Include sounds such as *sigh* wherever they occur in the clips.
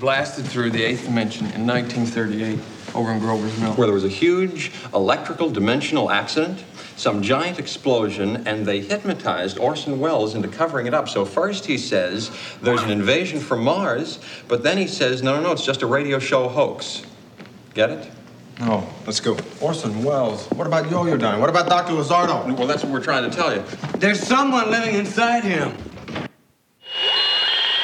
blasted through the eighth dimension in 1938 over in Grover's Mill. Where there was a huge electrical dimensional accident, some giant explosion, and they hypnotized Orson Welles into covering it up. So first he says there's an invasion from Mars, but then he says, no, no, no, it's just a radio show hoax. Get it? No, let's go. Orson Welles. What about Yoyodyne? What about Dr. Lizardo? Well, that's what we're trying to tell you. There's someone living inside him.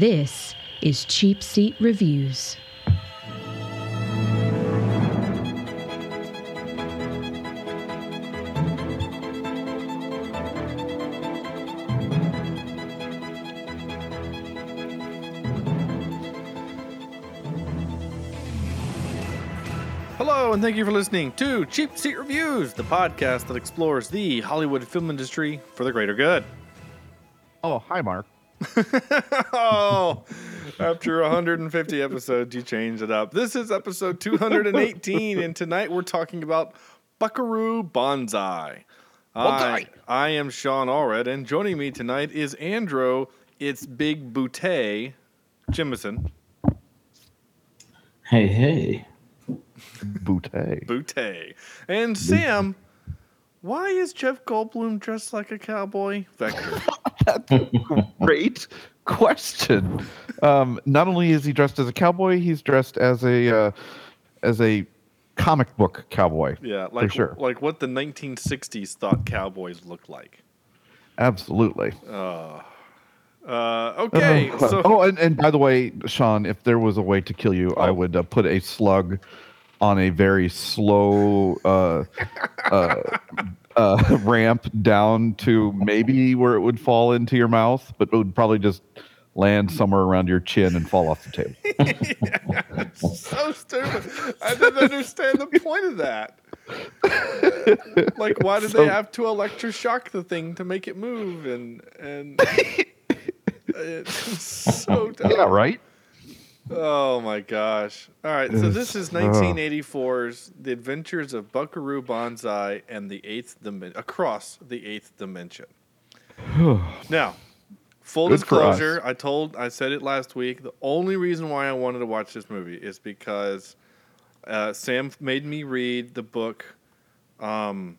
This is Cheap Seat Reviews. Hello, and thank you for listening to Cheap Seat Reviews, the podcast that explores the Hollywood film industry for the greater good. Oh, hi, Mark. *laughs* oh, after 150 episodes, you changed it up. This is episode 218, and tonight we're talking about Buckaroo Banzai. I, I am Sean Allred, and joining me tonight is Andrew. It's Big Boutte Jimison. Hey, hey. Boutte. Boutte. And Sam, why is Jeff Goldblum dressed like a cowboy? Vector. *laughs* That's a great question. Um, not only is he dressed as a cowboy, he's dressed as a uh, as a comic book cowboy. Yeah, like sure. like what the 1960s thought cowboys looked like. Absolutely. Uh, okay, Uh, *laughs* so oh, and, and by the way, Sean, if there was a way to kill you, I Oh. would uh, put a slug on a very slow uh, uh, uh, ramp down to maybe where it would fall into your mouth, but it would probably just land somewhere around your chin and fall off the table. *laughs* so stupid. I didn't understand the point of that. like, why did So- they have to electroshock the thing to make it move? And and *laughs* it's so dumb. yeah, right. Oh my gosh! All right, so this is It's- 1984's The Adventures of Buckaroo Banzai and the Eighth Dimension across the Eighth Dimension. *sighs* now, full Good disclosure, I told, I said it last week. The only reason why I wanted to watch this movie is because uh, Sam made me read the book, um,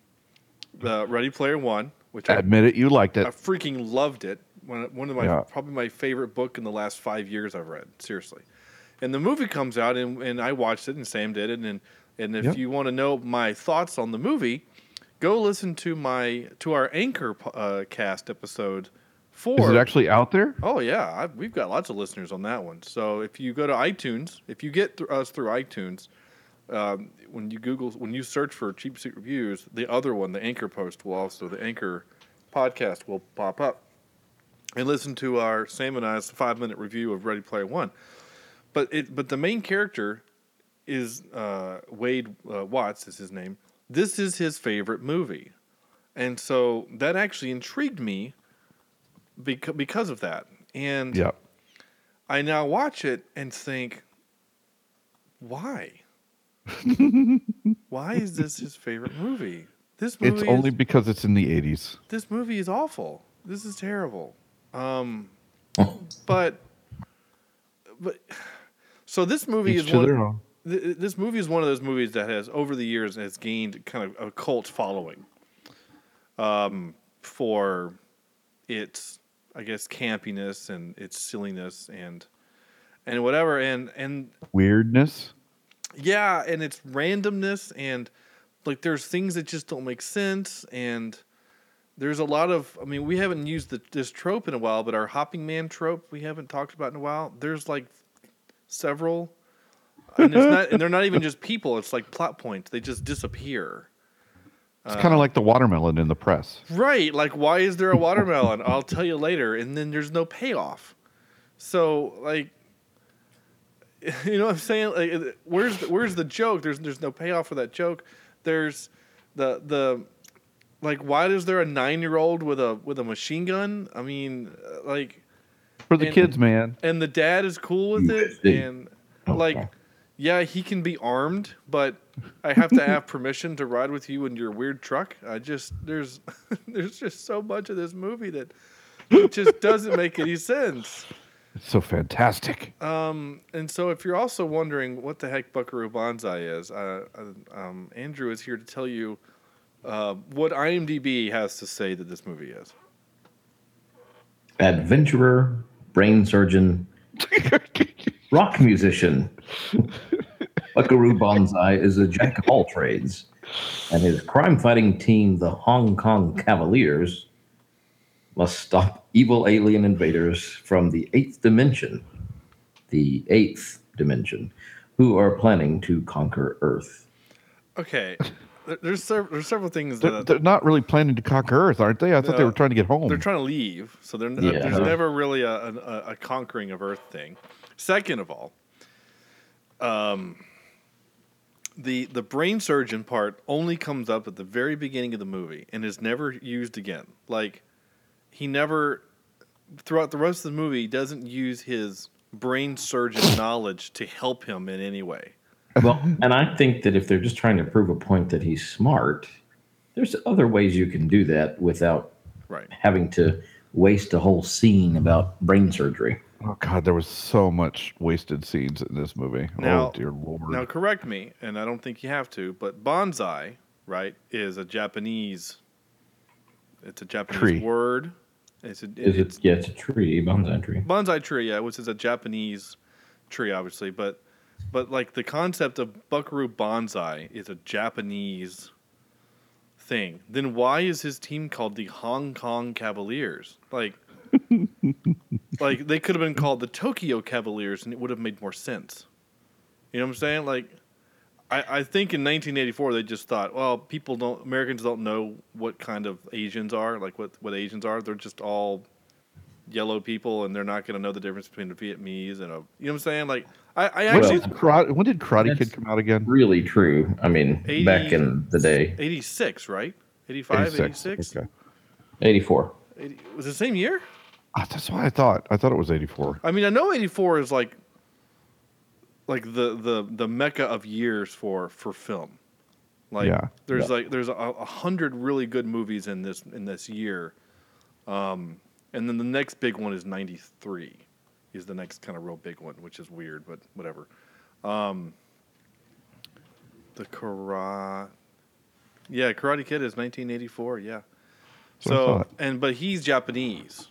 the Ready Player One, which I Admit it, you liked it. I freaking loved it. One, one of my Yeah. probably my favorite book in the last five years I've read. Seriously, and the movie comes out and, and I watched it and Sam did it and and if Yep. you want to know my thoughts on the movie, go listen to my to our anchor uh, cast episode four. Is it actually out there? Oh yeah, I, we've got lots of listeners on that one. So if you go to iTunes, if you get th- us through iTunes, um, when you Google, when you search for cheap seat reviews, the other one, the Anchor post, will also the Anchor podcast will pop up, and listen to our Sam and I's five minute review of Ready Player One. But it, but the main character is uh, Wade uh, Watts is his name. This is his favorite movie, and so that actually intrigued me because because of that. And Yeah. I now watch it and think, why? *laughs* why is this his favorite movie? This movie It's only is, because it's in the 80s. this movie is awful. This is terrible. Um, but but so this movie Each is one. th- This movie is one of those movies that has, over the years, has gained kind of a cult following. Um, for its, I guess, campiness and its silliness and and whatever, and and Weirdness. yeah, and it's randomness and like there's things that just don't make sense and there's a lot of I mean we haven't used the, this trope in a while, but our hopping man trope we haven't talked about in a while. There's like several, and it's not and they're not even just people. It's like plot points. They just disappear. It's kind of like the watermelon in the press. Right. Like, why is there a watermelon? *laughs* I'll tell you later. And then there's no payoff. So, like, *laughs* you know what I'm saying? Like, where's the, where's the joke? There's there's no payoff for that joke. There's the the like, why is there a nine year old with a with a machine gun? I mean, uh, like, For the And- kids, man. and the dad is cool with it, USD. and like, yeah, he can be armed, but I have to have permission to ride with you in your weird truck. I just there's *laughs* there's just so much of this movie that it just doesn't make any sense. It's so fantastic. Um, and so if you're also wondering what the heck Buckaroo Banzai is, uh, uh, um, Andrew is here to tell you uh, what IMDb has to say that this movie is. Adventurer, brain surgeon, *laughs* rock musician. Buckaroo Banzai is a jack of all trades, and his crime fighting team, the Hong Kong Cavaliers, must stop evil alien invaders from the eighth dimension, the eighth dimension, who are planning to conquer Earth. Okay, there- there's sev- there's several things They're, that they're not really planning to conquer Earth, aren't they? I thought they were trying to get home. They're trying to leave, so they're, Yeah. there's never really a, a, a conquering of Earth thing. Second of all, um, the the brain surgeon part only comes up at the very beginning of the movie and is never used again. Like he never throughout the rest of the movie doesn't use his brain surgeon knowledge to help him in any way. Well, *laughs* and I think that if they're just trying to prove a point that he's smart, there's other ways you can do that without Right. having to waste a whole scene about brain surgery. oh God, there was so much wasted scenes in this movie. Oh, now- oh dear lord. Now, correct me, and I don't think you have to, but bonsai, right, is a Japanese. It's a Japanese Tree. word. It's a, Is it's it? Yeah, it's a tree, bonsai tree. bonsai tree, yeah, which is a Japanese tree, obviously, but but like the concept of buckaroo bonsai is a Japanese thing. Then why is his team called the Hong Kong Cavaliers? Like, *laughs* like they could have been called the Tokyo Cavaliers, and it would have made more sense. You know what I'm saying? Like, I, I think in 1984 they just thought, well, people don't, Americans don't know what kind of Asians are, like what what Asians are. They're just all yellow people, and they're not going to know the difference between a Vietnamese and a, you know what I'm saying? Like, I, I when, actually. did karate, when did Karate Kid come out again? Really true. I mean, Eighty- back in the day, 86, right? 85, 86? Okay. 84. 80, was it the same year? Ah, that's what I thought. I thought it was 84. I mean, I know 84 is like like the the the mecca of years for for film. Like Yeah. there's like there's a, a hundred really good movies in this in this year. Um and then the next big one is 93. Is the next kind of real big one, which is weird, but whatever. Um the karate Yeah, Karate Kid is 1984, yeah. That's what I So and but he's Japanese.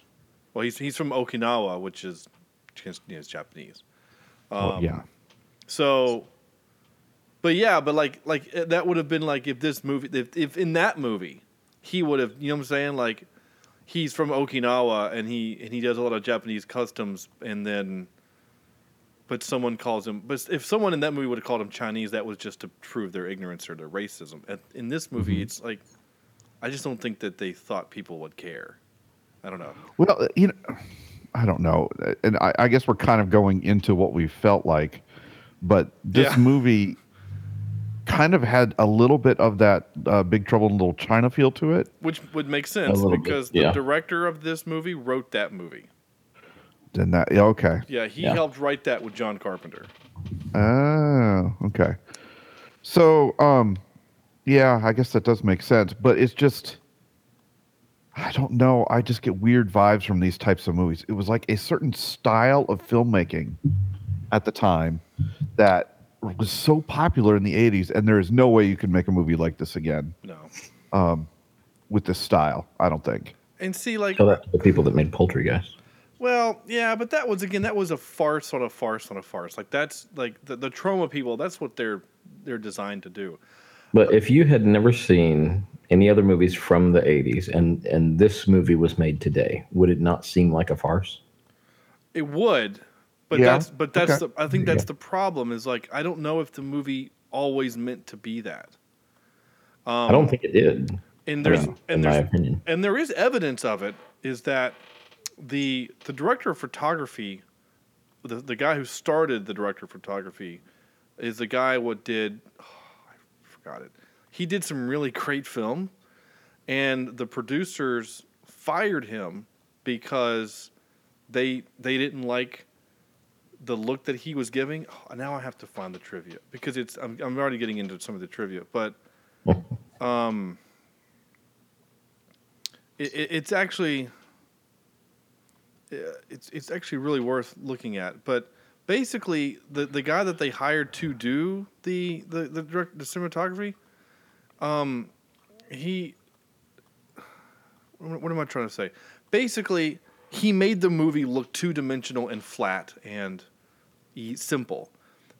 Well, he's he's from Okinawa, which is is Japanese. Oh, Um, yeah. So, but yeah, but like like uh, that would have been like if this movie, if if in that movie, he would have, you know what I'm saying? Like he's from Okinawa and he and he does a lot of Japanese customs, and then. But someone calls him. But if someone in that movie would have called him Chinese, that was just to prove their ignorance or their racism. In this movie, Mm-hmm. it's like, I just don't think that they thought people would care. I don't know. Well, you know, I don't know, and I, I guess we're kind of going into what we felt like, but this Yeah. movie kind of had a little bit of that uh, Big Trouble in Little China feel to it. Which would make sense little bit, because yeah. the director of this movie wrote that movie. And that, yeah, okay, Yeah, he Yeah. helped write that with John Carpenter. oh, okay. So, um, yeah, I guess that does make sense, but it's just, I don't know. I just get weird vibes from these types of movies. It was like a certain style of filmmaking at the time that was so popular in the 80s, and there is no way you can make a movie like this again No. Um, with this style, I don't think. And see, like, Tell that to the people that made Poultrygeist. well, yeah, but that was again, that was a farce on a farce on a farce. Like that's like the, the Troma people. That's what they're they're designed to do. But if you had never seen any other movies from the 80s and, and this movie was made today, would it not seem like a farce? It would, but Yeah, that's but that's okay. the I think that's the problem. Is like I don't know if the movie always meant to be that. I don't think it did. and there's in and my there's opinion. and there is evidence of it is that the the director of photography the, the guy who started the director of photography is the guy what did oh, I forgot it he did some really great film and the producers fired him because they they didn't like the look that he was giving oh, now I have to find the trivia because it's I'm, I'm already getting into some of the trivia but *laughs* um it, it, it's actually uh, it's it's actually really worth looking at. But basically, the the guy that they hired to do the the the, direct, the cinematography, um, he. What am I trying to say? Basically, he made the movie look two dimensional and flat and e- simple.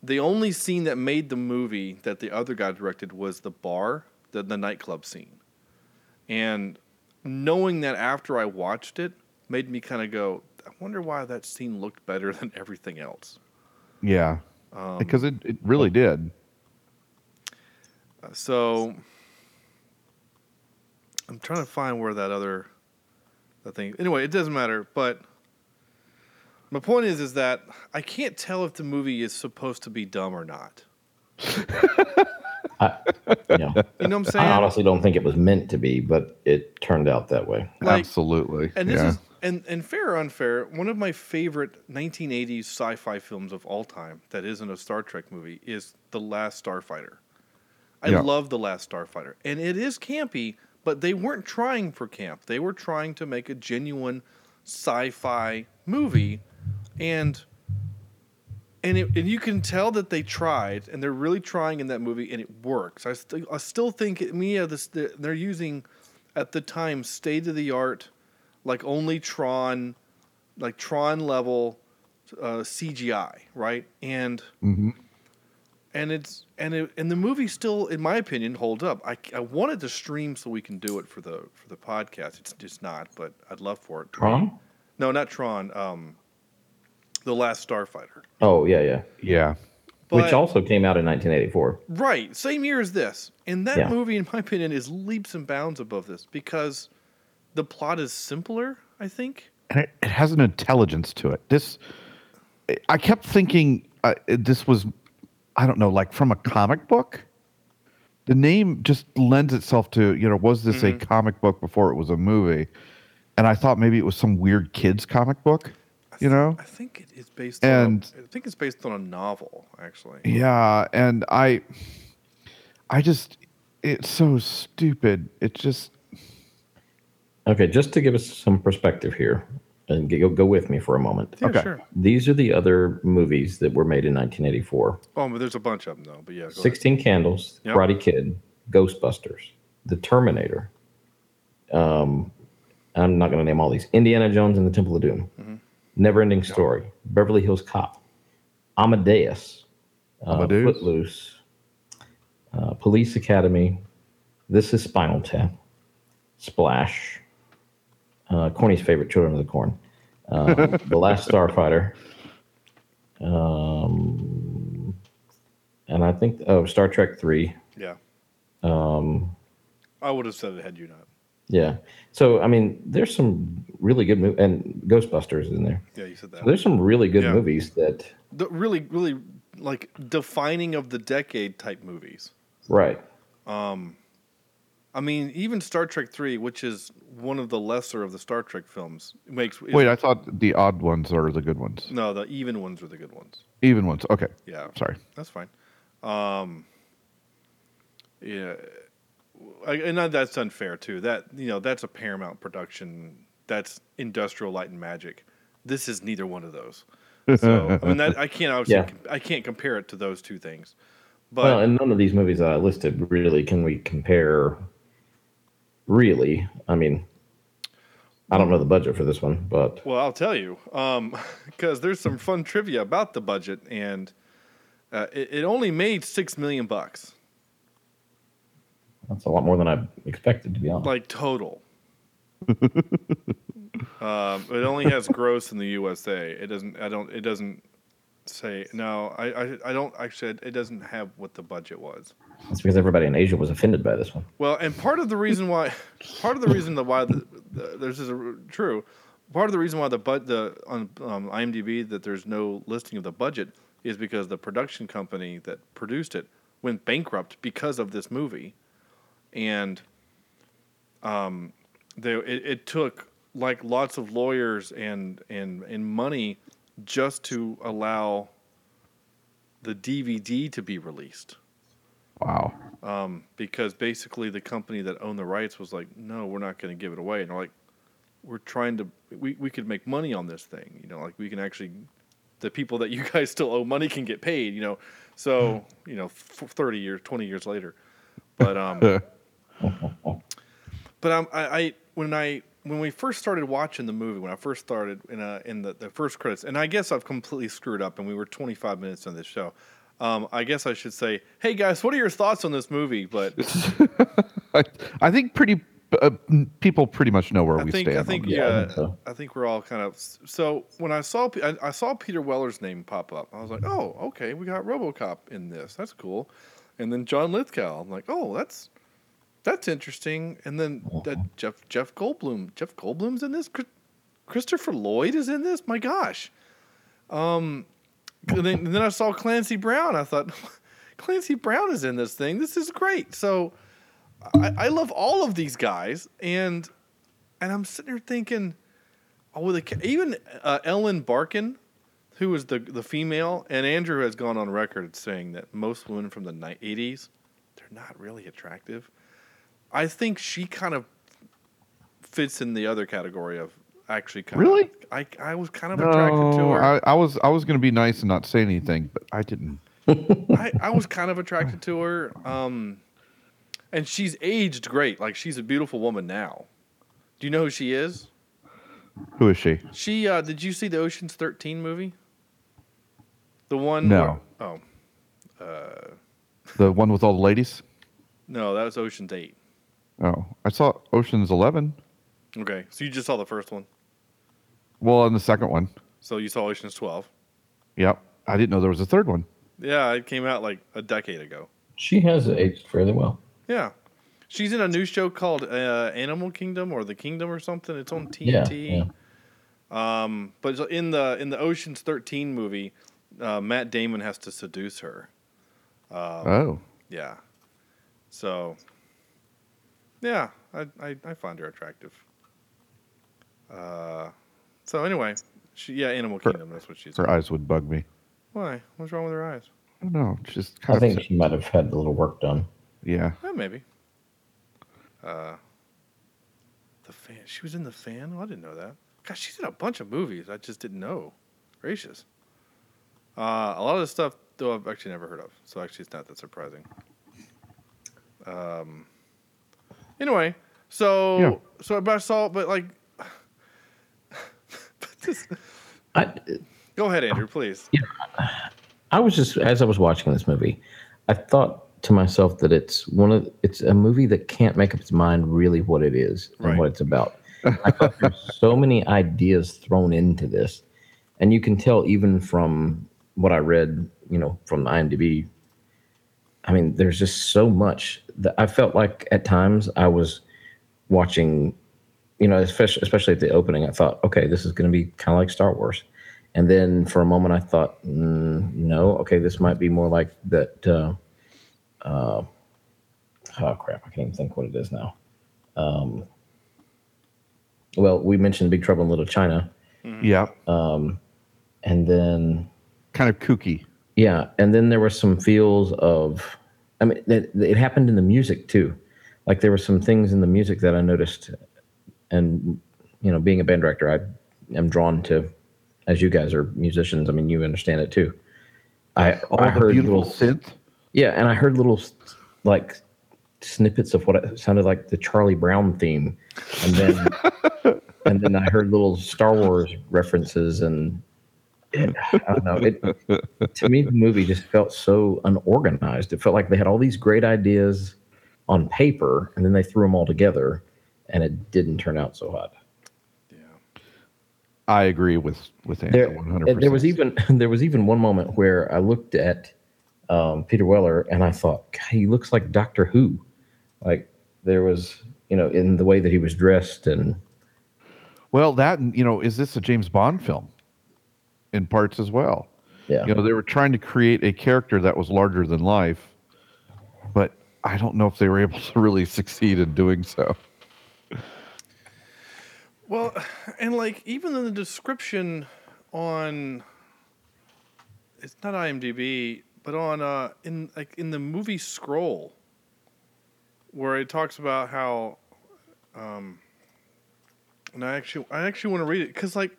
The only scene that made the movie that the other guy directed was the bar, the, the nightclub scene. And knowing that after I watched it made me kind of go, I wonder why that scene looked better *laughs* than everything else. Yeah, Um, because it, it really did. Uh, So I'm trying to find where that other that thing. Anyway, it doesn't matter. But my point is, is that I can't tell if the movie is supposed to be dumb or not. *laughs* I, yeah. You know what I'm I honestly don't think it was meant to be, but it turned out that way. Like- Absolutely. And this yeah. is and and fair or unfair, one of my favorite 1980s sci-fi films of all time that isn't a Star Trek movie is The Last Starfighter. I Yeah. love The Last Starfighter, and it is campy, but they weren't trying for camp. They were trying to make a genuine sci-fi movie, and and it, and you can tell that they tried, and they're really trying in that movie, and it works. I, st- I still think it, yeah, this they're using at the time state of the art, like only Tron, like Tron level uh, CGI, right? And Mhm. and it's and it, and the movie still, in my opinion, holds up. I, I wanted to stream so we can do it for the for the podcast. It's just not, but I'd love for it. Tron? No, not Tron. Um, the Last Starfighter. Oh yeah, yeah. yeah. But, Which also came out in 1984. Right, same year as this. And that Yeah. movie, in my opinion, is leaps and bounds above this because the plot is simpler, I think. and it, it has an intelligence to it. This, I kept thinking uh, this was, I don't know, like from a comic book. The name just lends itself to, you know, was this a mm-hmm. comic book before it was a movie? And I thought maybe it was some weird kids comic book, you know? I think it is based And- on. A, I think it's based on a novel, actually. Yeah, and I, I just, it's so stupid. It just, Okay, just to give us some perspective here, and go, go with me for a moment. Yeah, Okay. sure. These are the other movies that were made in 1984. Oh, but there's a bunch of them though. But yeah, go ahead. 16 Candles, Yep. Karate Kid, Ghostbusters, The Terminator. Um, I'm not going to name all these. Indiana Jones and the Temple of Doom. Mm-hmm. Neverending Story, Beverly Hills Cop, Amadeus, uh, Footloose, uh, Police Academy. This is Spinal Tap, Splash, uh, Corny's favorite, Children of the Corn, um, The Last Starfighter, um, and I think oh Star Trek three. Yeah, Um, I would have said it had you not. yeah. So I mean, there's some really good movies, and Ghostbusters is in there. Yeah, you said that. So there's some really good Yeah. movies that the really, really like defining of the decade type movies. right. I mean, even Star Trek Three, which is one of the lesser of the Star Trek films, makes wait, I thought the odd ones are the good ones. no, the even ones are the good ones. Even ones. Okay. Yeah, Sorry. that's fine. Um, yeah, I, and that's unfair too. That you know, that's a Paramount production. That's Industrial Light and Magic. This is neither one of those. So I mean, that I can't obviously Yeah. I can't compare it to those two things. But well, and none of these movies that I listed really can we compare. Really, I mean, I don't know the budget for this one, but Well, I'll tell you, *laughs* because there's some fun trivia about the budget, and uh, it, it only made six million bucks, that's a lot more than I expected, to be honest. like total. *laughs* um, it only has gross in the USA. It doesn't. I don't. It doesn't say no. I, I I don't actually. It doesn't have what the budget was. That's because everybody in Asia was offended by this one. Well, and part of the reason why, part of the reason that why the, the, there's is true, part of the reason why the bud the on um, IMDb that there's no listing of the budget is because the production company that produced it went bankrupt because of this movie, and um, they it, it took like lots of lawyers and and and money just to allow the DVD to be released Wow. um, because basically the company that owned the rights was like, no, we're not going to give it away. And they're like, we're trying to, we, we could make money on this thing. You know, like we can actually, the people that you *laughs* guys still owe money can get paid, you know. So, you know, f- 30 years, 20 years later. But, um, *laughs* but um, I, I, when I, when we first started watching the movie, when I first started in, uh, in the, the first credits, and I guess I've completely screwed up and we were 25 minutes on this show. Um, I guess I should say, hey guys, what are your thoughts on this movie? But *laughs* I, I think pretty uh, people pretty much know where I we think stand. I think Yeah, I think so. I think we're all kind of so when I saw I, I saw Peter Weller's name pop up, I was like, oh, okay, we got RoboCop in this. That's cool. And then John Lithgow, I'm like, oh, that's that's interesting. And then that Jeff Jeff Goldblum, Jeff Goldblum's in this. Christopher Lloyd is in this. My gosh. Um, and then, and then I saw Clancy Brown. I thought, *laughs* Clancy Brown is in this thing. This is great. So I, I love all of these guys, and and I'm sitting here thinking, oh, the, even uh, Ellen Barkin, who was the the female, and Andrew has gone on record saying that most women from the ni- 80s, they're not really attractive. I think she kind of fits in the other category of actually kind Really? of. I I was kind of attracted to her. I, I was I was going to be nice and not say anything, but I didn't. *laughs* I, I was kind of attracted to her. Um, and she's aged great. Like she's a beautiful woman now. Do you know who she is? Who is she? She uh, did you see the Ocean's Thirteen movie? The one. No. where- oh The one with all the ladies? no, that was Ocean's Eight. Oh, I saw Ocean's Eleven. Okay, so you just saw the first one. Well, and the second one. So you saw Ocean's Twelve. Yep. I didn't know there was a third one. Yeah, it came out like a decade ago. She has aged fairly well. Yeah. She's in a new show called uh, Animal Kingdom or The Kingdom or something. It's on TNT. Yeah, TNT. Um, but in the in the Ocean's Thirteen movie, uh, Matt Damon has to seduce her. Um, oh. Yeah. So. Yeah, I, I I find her attractive. Uh, so anyway, she yeah Animal Kingdom. That's what she's. Her in. eyes would bug me. Why? What's wrong with her eyes? I don't know. it's Just kind I of. think she might have had a little work done. yeah. Eh, maybe. Uh, the fan. She was in the fan. Oh, I didn't know that. Gosh, she's in a bunch of movies. I just didn't know. Gracious. Uh, a lot of the stuff though I've actually never heard of, so actually it's not that surprising. Um. Anyway, so Yeah. so but I saw, but like, *laughs* but this, I, go ahead, Andrew, please. Yeah, I was just as I was watching this movie, I thought to myself that it's one of it's a movie that can't make up its mind really what it is and Right. what it's about. I thought there's *laughs* so many ideas thrown into this, and you can tell even from what I read, you know, from IMDb. I mean, there's just so much that I felt like at times I was watching, you know, especially especially at the opening. I thought, okay, this is going to be kind of like Star Wars, and then for a moment I thought, mm, no, okay, this might be more like that. Uh, uh, oh crap, I can't even think what it is now. Um, well, we mentioned Big Trouble in Little China, Yeah. and then kind of kooky. Yeah, and then there were some feels of, I mean, it, it happened in the music too. Like there were some things in the music that I noticed, and you know, being a band director, I am drawn to, as you guys are musicians. I mean, you understand it too. I I heard beautiful little, synth. yeah, and I heard little like snippets of what it sounded like the Charlie Brown theme, and then *laughs* and then I heard little Star Wars references, and it, I don't know. It to me, the movie just felt so unorganized. It felt like they had all these great ideas on paper, and then they threw them all together, and it didn't turn out so hot. Yeah, I agree with with Andrew There, one hundred percent. there was even *laughs* there was even one moment where I looked at um, Peter Weller and I thought, God, he looks like Doctor Who. Like there was, you know, in the way that he was dressed and well that you know is this a James Bond film in parts as well? yeah. You know they were trying to create a character that was larger than life, but I don't know if they were able to really succeed in doing so. Well, and like even in the description on it's not IMDb, but on uh in like in the movie scroll where it talks about how um and I actually I actually want to read it cuz like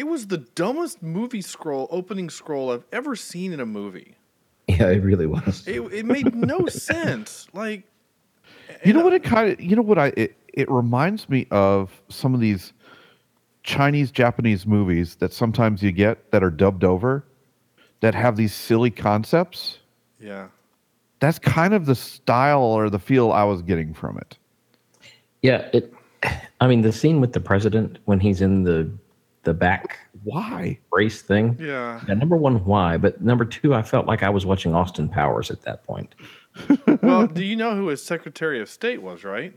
it was the dumbest movie scroll opening scroll I've ever seen in a movie. Yeah, it really was. It it made no *laughs* sense. Like You know what it kind of you know what I it, it reminds me of some of these Chinese Japanese movies that sometimes you get that are dubbed over that have these silly concepts. Yeah. That's kind of the style or the feel I was getting from it. Yeah, it. I mean, the scene with the president when he's in the the back Why? race thing. Yeah. Yeah, number one, why? But number two, I felt like I was watching Austin Powers at that point. *laughs* Well, *laughs* do you know who his Secretary of State was, right?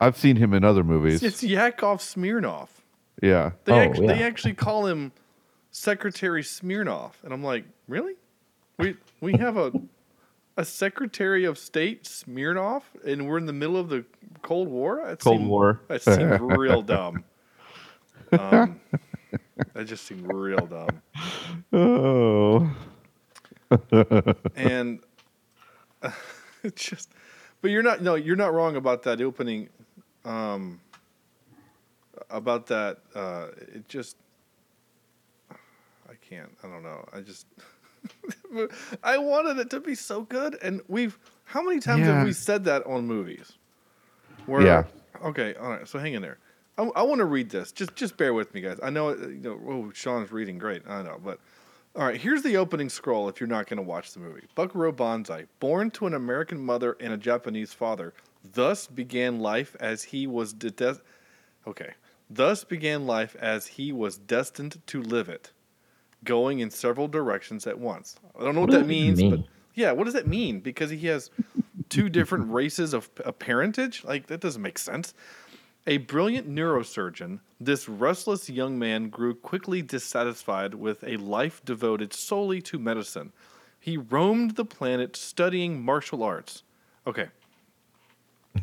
I've seen him in other movies. It's Yakov Smirnoff. yeah. They, Oh, actually, they actually call him Secretary Smirnov, and I'm like, really? We we have a a Secretary of State Smirnov, and we're in the middle of the Cold War. That Cold seemed- War. That seemed real *laughs* dumb. Um, that just seemed real dumb. Oh. *laughs* and *laughs* it's just but you're not no you're not wrong about that opening um about that uh it just i can't i don't know i just *laughs* i wanted it to be so good and we've how many times Yeah. have we said that on movies where Yeah. okay all right so hang in there i, I want to read this just just bear with me guys i know uh, you know oh sean's reading great i know but all right, here's the opening scroll if you're not going to watch the movie. Buckaroo Banzai, born to an American mother and a Japanese father, thus began life as he was de- okay. Thus began life as he was destined to live it, going in several directions at once. I don't know what, What that means, mean? but yeah, what does that mean? Because he has two different races of, of parentage? Like that doesn't make sense. A brilliant neurosurgeon, this restless young man grew quickly dissatisfied with a life devoted solely to medicine. He roamed the planet studying martial arts. Okay.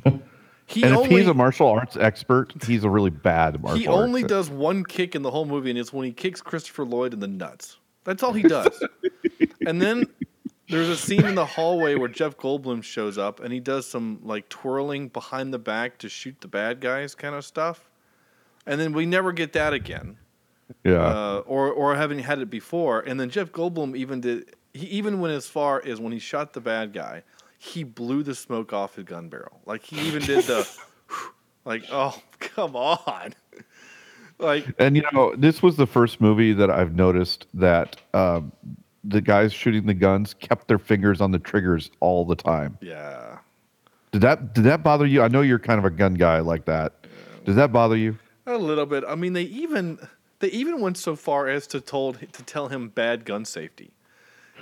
*laughs* He and if only, he's a martial arts expert, he's a really bad martial expert. he arts only expert. does one kick in the whole movie, and it's when he kicks Christopher Lloyd in the nuts. That's all he does. *laughs* and then there's a scene in the hallway where Jeff Goldblum shows up, and he does some like twirling behind the back to shoot the bad guys, kind of stuff. And then we never get that again, Yeah. uh, or or having had it before. And then Jeff Goldblum even did. He even went as far as when he shot the bad guy, he blew the smoke off his gun barrel. Like he even did the, *laughs* like oh come on, *laughs* like And you know, this was the first movie that I've noticed that um, the guys shooting the guns kept their fingers on the triggers all the time. yeah. Did that did that bother you? I know you're kind of a gun guy like that. Does that bother you? A little bit. I mean, they even they even went so far as to told to tell him bad gun safety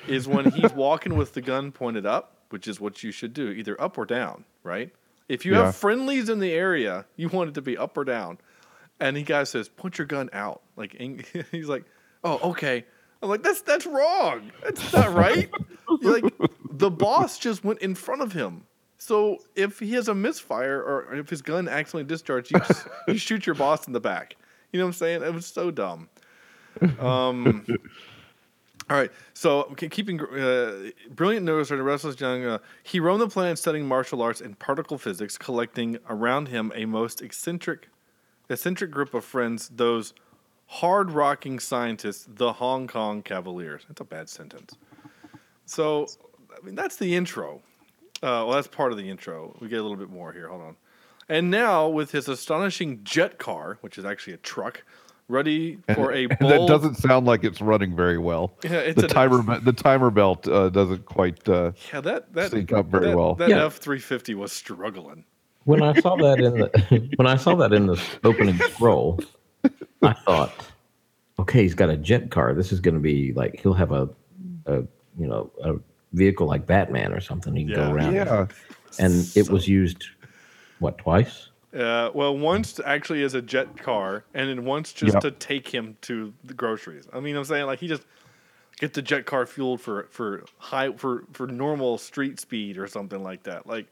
is when he's *laughs* walking with the gun pointed up, which is what you should do, either up or down, right? If you Yeah. have friendlies in the area, you want it to be up or down. And the guy says, "Point your gun out." Like *laughs* he's like, "Oh, okay." I'm like, "That's that's wrong. That's not right." You're like the boss just went in front of him. So if he has a misfire or if his gun accidentally discharged, you, just, you shoot your boss in the back. You know what I'm saying? It was so dumb. Um, all right. So keeping uh, brilliant neurosurgeon, restless young, uh, he roamed the planet studying martial arts and particle physics, collecting around him a most eccentric, eccentric group of friends. Those hard rocking scientists, the Hong Kong Cavaliers. That's a bad sentence. So, I mean, that's the intro. Uh, well, that's part of the intro. We get a little bit more here. Hold on. And now, with his astonishing jet car, which is actually a truck, ready for a *laughs* And bold. that doesn't sound like it's running very well. Yeah, it's the an- timer the timer belt uh, doesn't quite uh, Yeah, that that sync up very that, well. That F three fifty was struggling. When I saw that in the *laughs* when I saw that in the opening *laughs* scroll, I thought, okay, he's got a jet car. This is going to be like he'll have a, a you know, a vehicle like Batman or something. He can Yeah. go around. Yeah. And it was used, what twice? Uh, well, once actually as a jet car, and then once just Yep. to take him to the groceries. I mean, I'm saying like he just get the jet car fueled for for high for for normal street speed or something like that. Like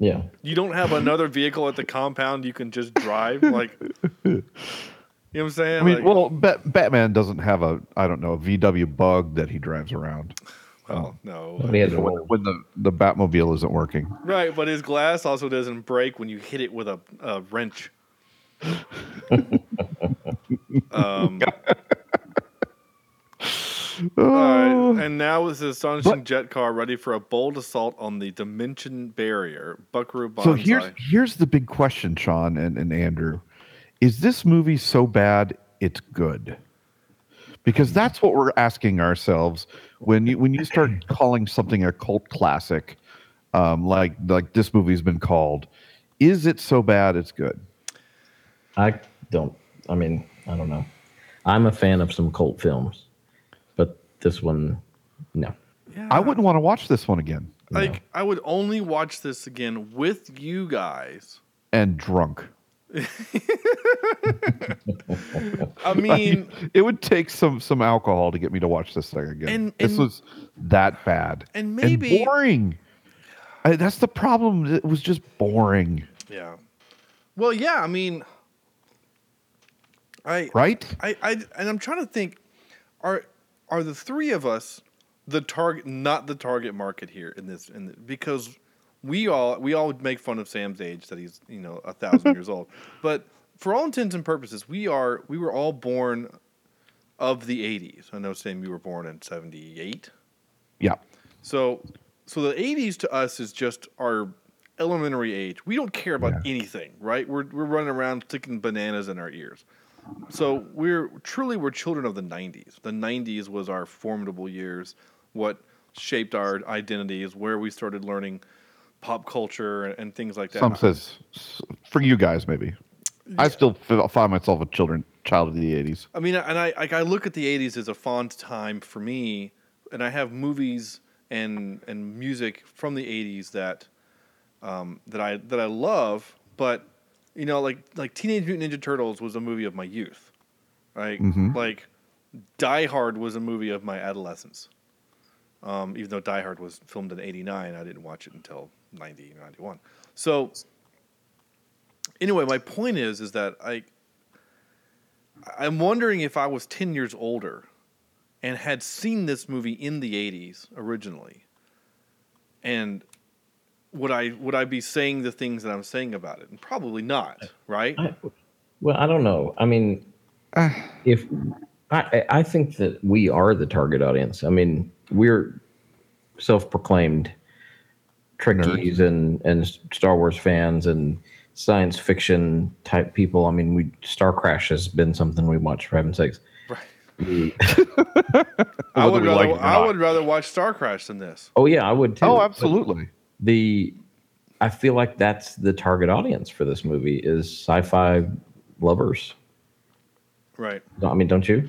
Yeah. you don't have another vehicle at the compound you can just drive. Like *laughs* you know what I'm saying? I mean, Like, well, Bat- Batman doesn't have a, I don't know, a VW Bug that he drives around well, no. He had when, when the the Batmobile isn't working. Right, but his glass also doesn't break when you hit it with a, a wrench. *laughs* um, all right, and now with his astonishing But- jet car ready for a bold assault on the dimension barrier, Buckaroo Banzai. So here's here's the big question, Sean and, and Andrew. Is this movie so bad it's good? Because that's what we're asking ourselves when you when you start *clears throat* calling something a cult classic, um, like like this movie's been called. Is it so bad it's good? I don't. I mean, I don't know. I'm a fan of some cult films, but this one, no. yeah, I wouldn't want to watch this one again. like. I would only watch this again with you guys. And drunk. I mean, *laughs* It would take some some alcohol to get me to watch this thing again. And- this and- was that bad and maybe boring. I, that's the problem. It was just boring, yeah. Well, yeah. I mean, I right? I, I and I'm trying to think, are are the three of us the target, not the target market here in this, in the, because we all we all make fun of Sam's age that he's you know a thousand years old, *laughs* but for all intents and purposes, we are we were all born of the '80s. I know Sam, you were born in '78, Yeah. so so the '80s to us is just our elementary age. We don't care about anything, right? We're we're running around sticking bananas in our ears. So we're truly we're children of the '90s. The '90s was our formidable years. What shaped our identities, where we started learning pop culture and, and things like that. Some says for you guys maybe. I still find myself a children child of the '80s. I mean, and I like I look at the '80s as a fond time for me, and I have movies and and music from the '80s that um, that I that I love. But you know, like like Teenage Mutant Ninja Turtles was a movie of my youth, right? Like Die Hard was a movie of my adolescence. Um, even though Die Hard was filmed in '89, I didn't watch it until '90, '91. So anyway, my point is is that I I'm wondering if I was 10 years older and had seen this movie in the 80s originally and would I would I be saying the things that I'm saying about it? And probably not, right? I, well, I don't know. I mean, *sighs* if I, I- I think that we are the target audience. I mean, we're self-proclaimed Trekkies and and Star Wars fans and science fiction type people. I mean, we Star Crash has been something we watch for heaven's sakes. Right. *laughs* I would rather like I would rather watch Star Crash than this. oh yeah, I would too. Oh, but absolutely. The I feel like that's the target audience for this movie is sci-fi lovers. Right. I mean, don't you?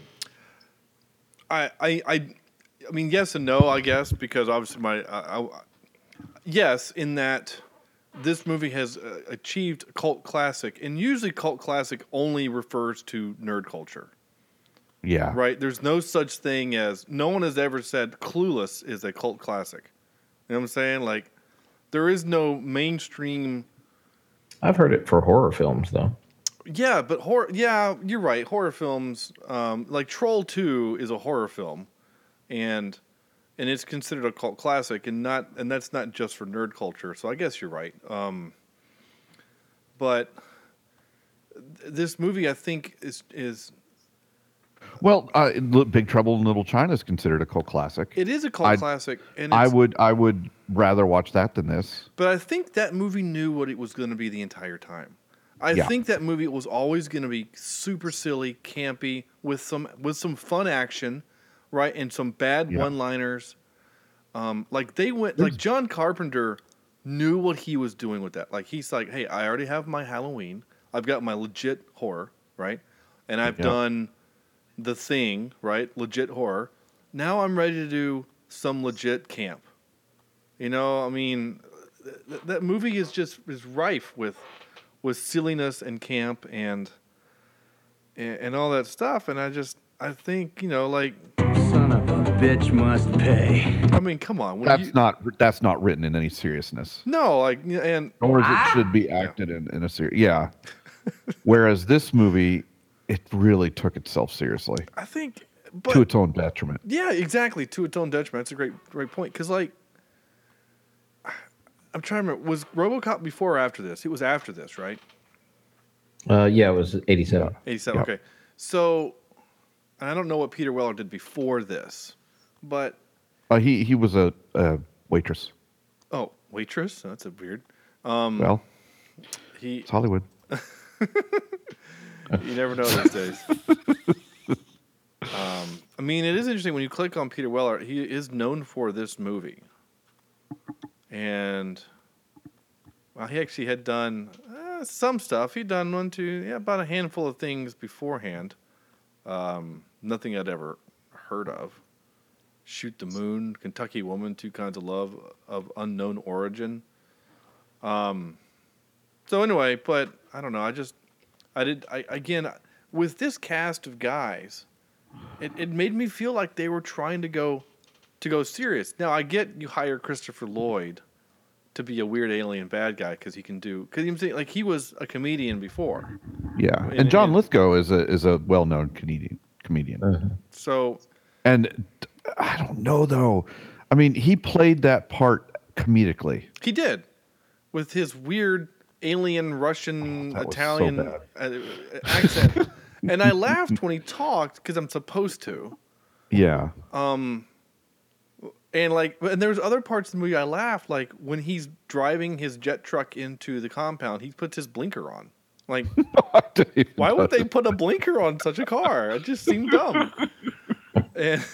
I I I, I mean yes and no, I guess, because obviously my I, I, yes, in that this movie has uh, achieved cult classic, and usually cult classic only refers to nerd culture. Yeah. Right. There's no such thing as no one has ever said Clueless is a cult classic. You know what I'm saying? Like there is no mainstream I've heard it for horror films though. Yeah, but horror yeah, you're right. Horror films um, like Troll 2 is a horror film and and it's considered a cult classic and not and that's not just for nerd culture. So I guess you're right. Um, but this movie I think is is Well, uh, Big Trouble in Little China is considered a cult classic. it is a cult I'd- classic and I would I would rather watch that than this. But I think that movie knew what it was going to be the entire time. I Yeah. think that movie was always going to be super silly, campy, with some with some fun action, right, and some bad Yeah. one-liners. Um, like they went, like John Carpenter knew what he was doing with that. Like he's like, hey, I already have my Halloween. I've got my legit horror, right? and I've Yeah. done the thing, right? Legit horror. Now I'm ready to do some legit camp. You know, I mean, th- th- that movie is just is rife with with silliness and camp and and, and all that stuff. And I just I think you know, like Son of a bitch must pay. I mean, come on, when That's you, not that's not written in any seriousness. no, like and Nor as it should be acted in, in a serious. Yeah. Whereas this movie, it really took itself seriously I think, but to its own detriment. Yeah, exactly. To its own detriment. That's a great, great point. Because like, I'm trying to remember. Was RoboCop before or after this? It was after this, right? Uh, yeah, it was 87. 87. Yeah. Okay. So, I don't know what Peter Weller did before this, but Uh, he he was a, a waitress. oh, waitress. That's a weird. Um, Well, he. it's Hollywood. *laughs* You never know these days. um, I mean, it is interesting when you click on Peter Weller. He is known for this movie, and well, he actually had done uh, some stuff. He'd done one, two, yeah, about a handful of things beforehand. Um, nothing I'd ever heard of. Shoot the Moon, Kentucky Woman, Two Kinds of Love of unknown origin. Um, so anyway, but I don't know. I just I did. I again with this cast of guys, it, it made me feel like they were trying to go to go serious. Now I get you hire Christopher Lloyd to be a weird alien bad guy because he can do because you saying like he was a comedian before. Yeah, And- and John and- Lithgow is a is a well known comedian comedian. So And I don't know though. I mean, he played that part comedically. he did with his weird alien Russian that was so Italian uh, accent, *laughs* and I laughed when he talked because I'm supposed to. Yeah. Um, and like, and there's other parts of the movie I laughed, like when he's driving his jet truck into the compound, he puts his blinker on. Like, *laughs* why would they put a blinker on such a car? It just seemed dumb. And,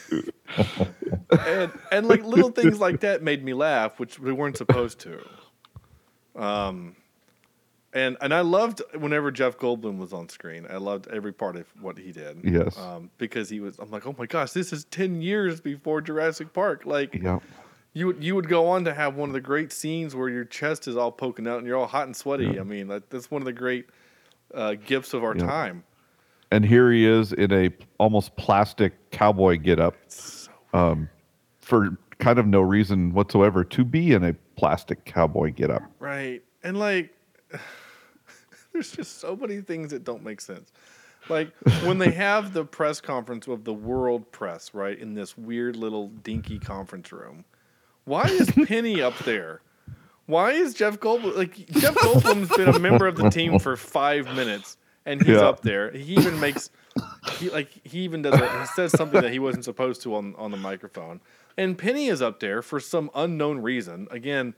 *laughs* and and like little things like that made me laugh, which we weren't supposed to. Um, and and I loved whenever Jeff Goldblum was on screen. I loved every part of what he did. Yes. Um, because he was, I'm like, oh my gosh, this is ten years before Jurassic Park. Like, Yeah. you would you would go on to have one of the great scenes where your chest is all poking out and you're all hot and sweaty. I mean, that, that's one of the great uh, gifts of our time. And here he is in a almost plastic cowboy getup, um, for kind of no reason whatsoever to be in a plastic cowboy getup. Right. And like *laughs* there's just so many things that don't make sense. Like when they *laughs* have the press conference of the world press, right, in this weird little dinky conference room. Why is *laughs* Penny up there? Why is Jeff Goldblum like Jeff Goldblum's been a member of the team for five minutes and he's Yeah. up there. He even makes he like he even does a, he says something that he wasn't supposed to on on the microphone. And Penny is up there for some unknown reason. Again,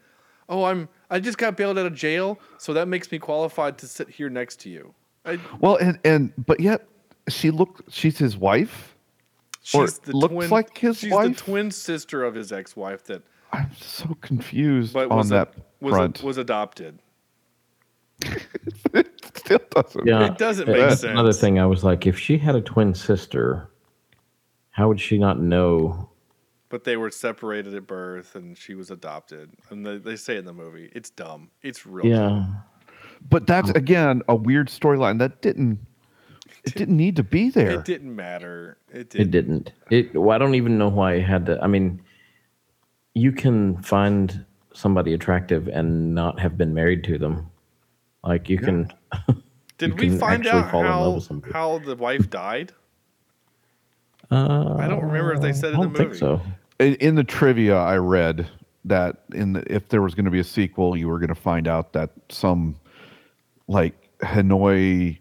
oh, I'm I just got bailed out of jail, so that makes me qualified to sit here next to you. I, Well, and and but yet she looked. she's his wife. Or she's the looks twin, like his she's wife? the twin sister of his ex-wife that I'm so confused but on was a- that was front. A, was adopted. *laughs* it still doesn't. Yeah. It doesn't make sense. Another thing, I was like, if she had a twin sister, how would she not know? But they were separated at birth, and she was adopted. And they, they say it in the movie, it's dumb. It's real. Yeah. dumb. But that's again a weird storyline that didn't it didn't need to be there. It didn't matter. It did. It didn't. It. Well, I don't even know why it had to. I mean, you can find somebody attractive and not have been married to them. Like you can. *laughs* Did you we can find out fall in love how how the wife died? Uh, I don't remember if they said I in the don't think movie. so. In, in the trivia I read that in the, if there was going to be a sequel, you were going to find out that some like Hanoi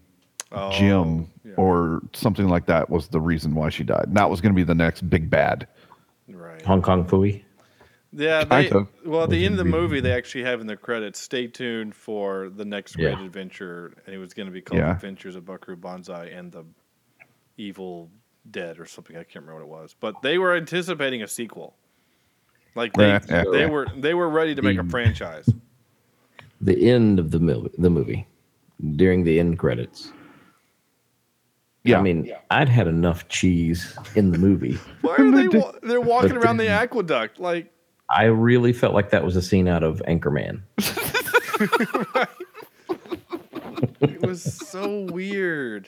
Jim Oh, yeah. or something like that was the reason why she died. And that was going to be the next big bad. Right. Hong Kong Phooey. Yeah. They, Kind of. well, at the end of the movie, they actually have in the credits, "Stay tuned for the next Yeah. great adventure," and it was going to be called Yeah. "Adventures of Buckaroo Banzai and the Evil Dead" or something. I can't remember what it was, but they were anticipating a sequel. Like they, Yeah, yeah. they were they were ready to make a mm. franchise. The end of the movie. The movie. During the end credits. Yeah. I mean, I'd had enough cheese in the movie. *laughs* Why are they? *laughs* Wa- they're walking But around the aqueduct like. I really felt like that was a scene out of Anchorman. *laughs* It was so weird.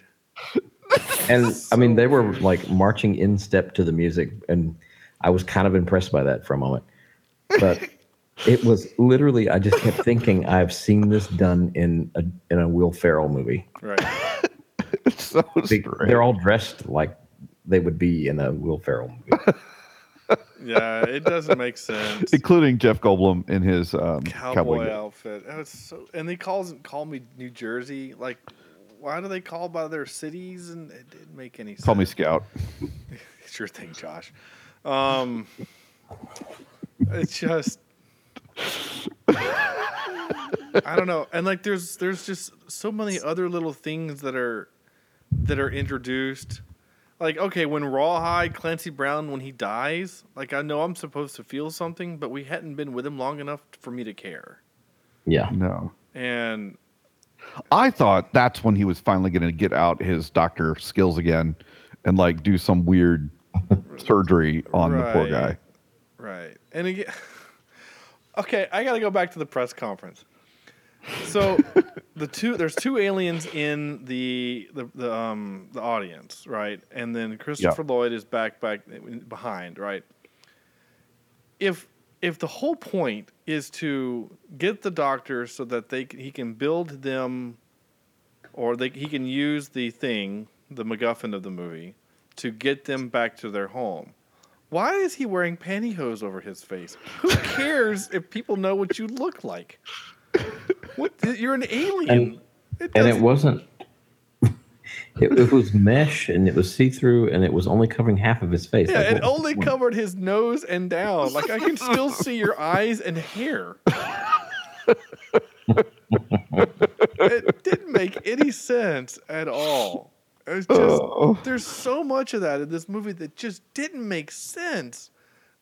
And I mean, they were like marching in step to the music, and I was kind of impressed by that for a moment. But *laughs* it was literally, I just kept thinking, I've seen this done in a in a Will Ferrell movie. Right. *laughs* It's so They, strange. they're all dressed like they would be in a Will Ferrell movie. *laughs* Yeah, it doesn't make sense. including Jeff Goldblum in his um, Cowboy, cowboy. outfit. Oh, it's so, and they calls call me New Jersey. Like, why do they call by their cities? And it didn't make any sense. Call me Scout. *laughs* Sure thing, Josh. Um, it's just I don't know, and like there's there's just so many other little things that are that are introduced. Like okay, when Rawhide Clancy Brown when he dies, like I know I'm supposed to feel something, but we hadn't been with him long enough for me to care. Yeah. No. And I thought that's when he was finally going to get out his doctor skills again and like do some weird *laughs* surgery on the poor guy. Right. And again, *laughs* okay, I got to go back to the press conference. So *laughs* the two there's two aliens in the the, the um the audience, right? And then Christopher Lloyd is back back behind, right? If if the whole point is to get the doctor so that they he can build them or they, he can use the thing, the MacGuffin of the movie, to get them back to their home. Why is he wearing pantyhose over his face? Who cares if people know what you look like? What you're an alien. And, It and it wasn't. It, it was mesh and it was see through and it was only covering half of his face. yeah, Like, it what- only covered his nose and down. Like I can still see your eyes and hair. it didn't make any sense at all. It's just Oh. there's so much of that in this movie that just didn't make sense.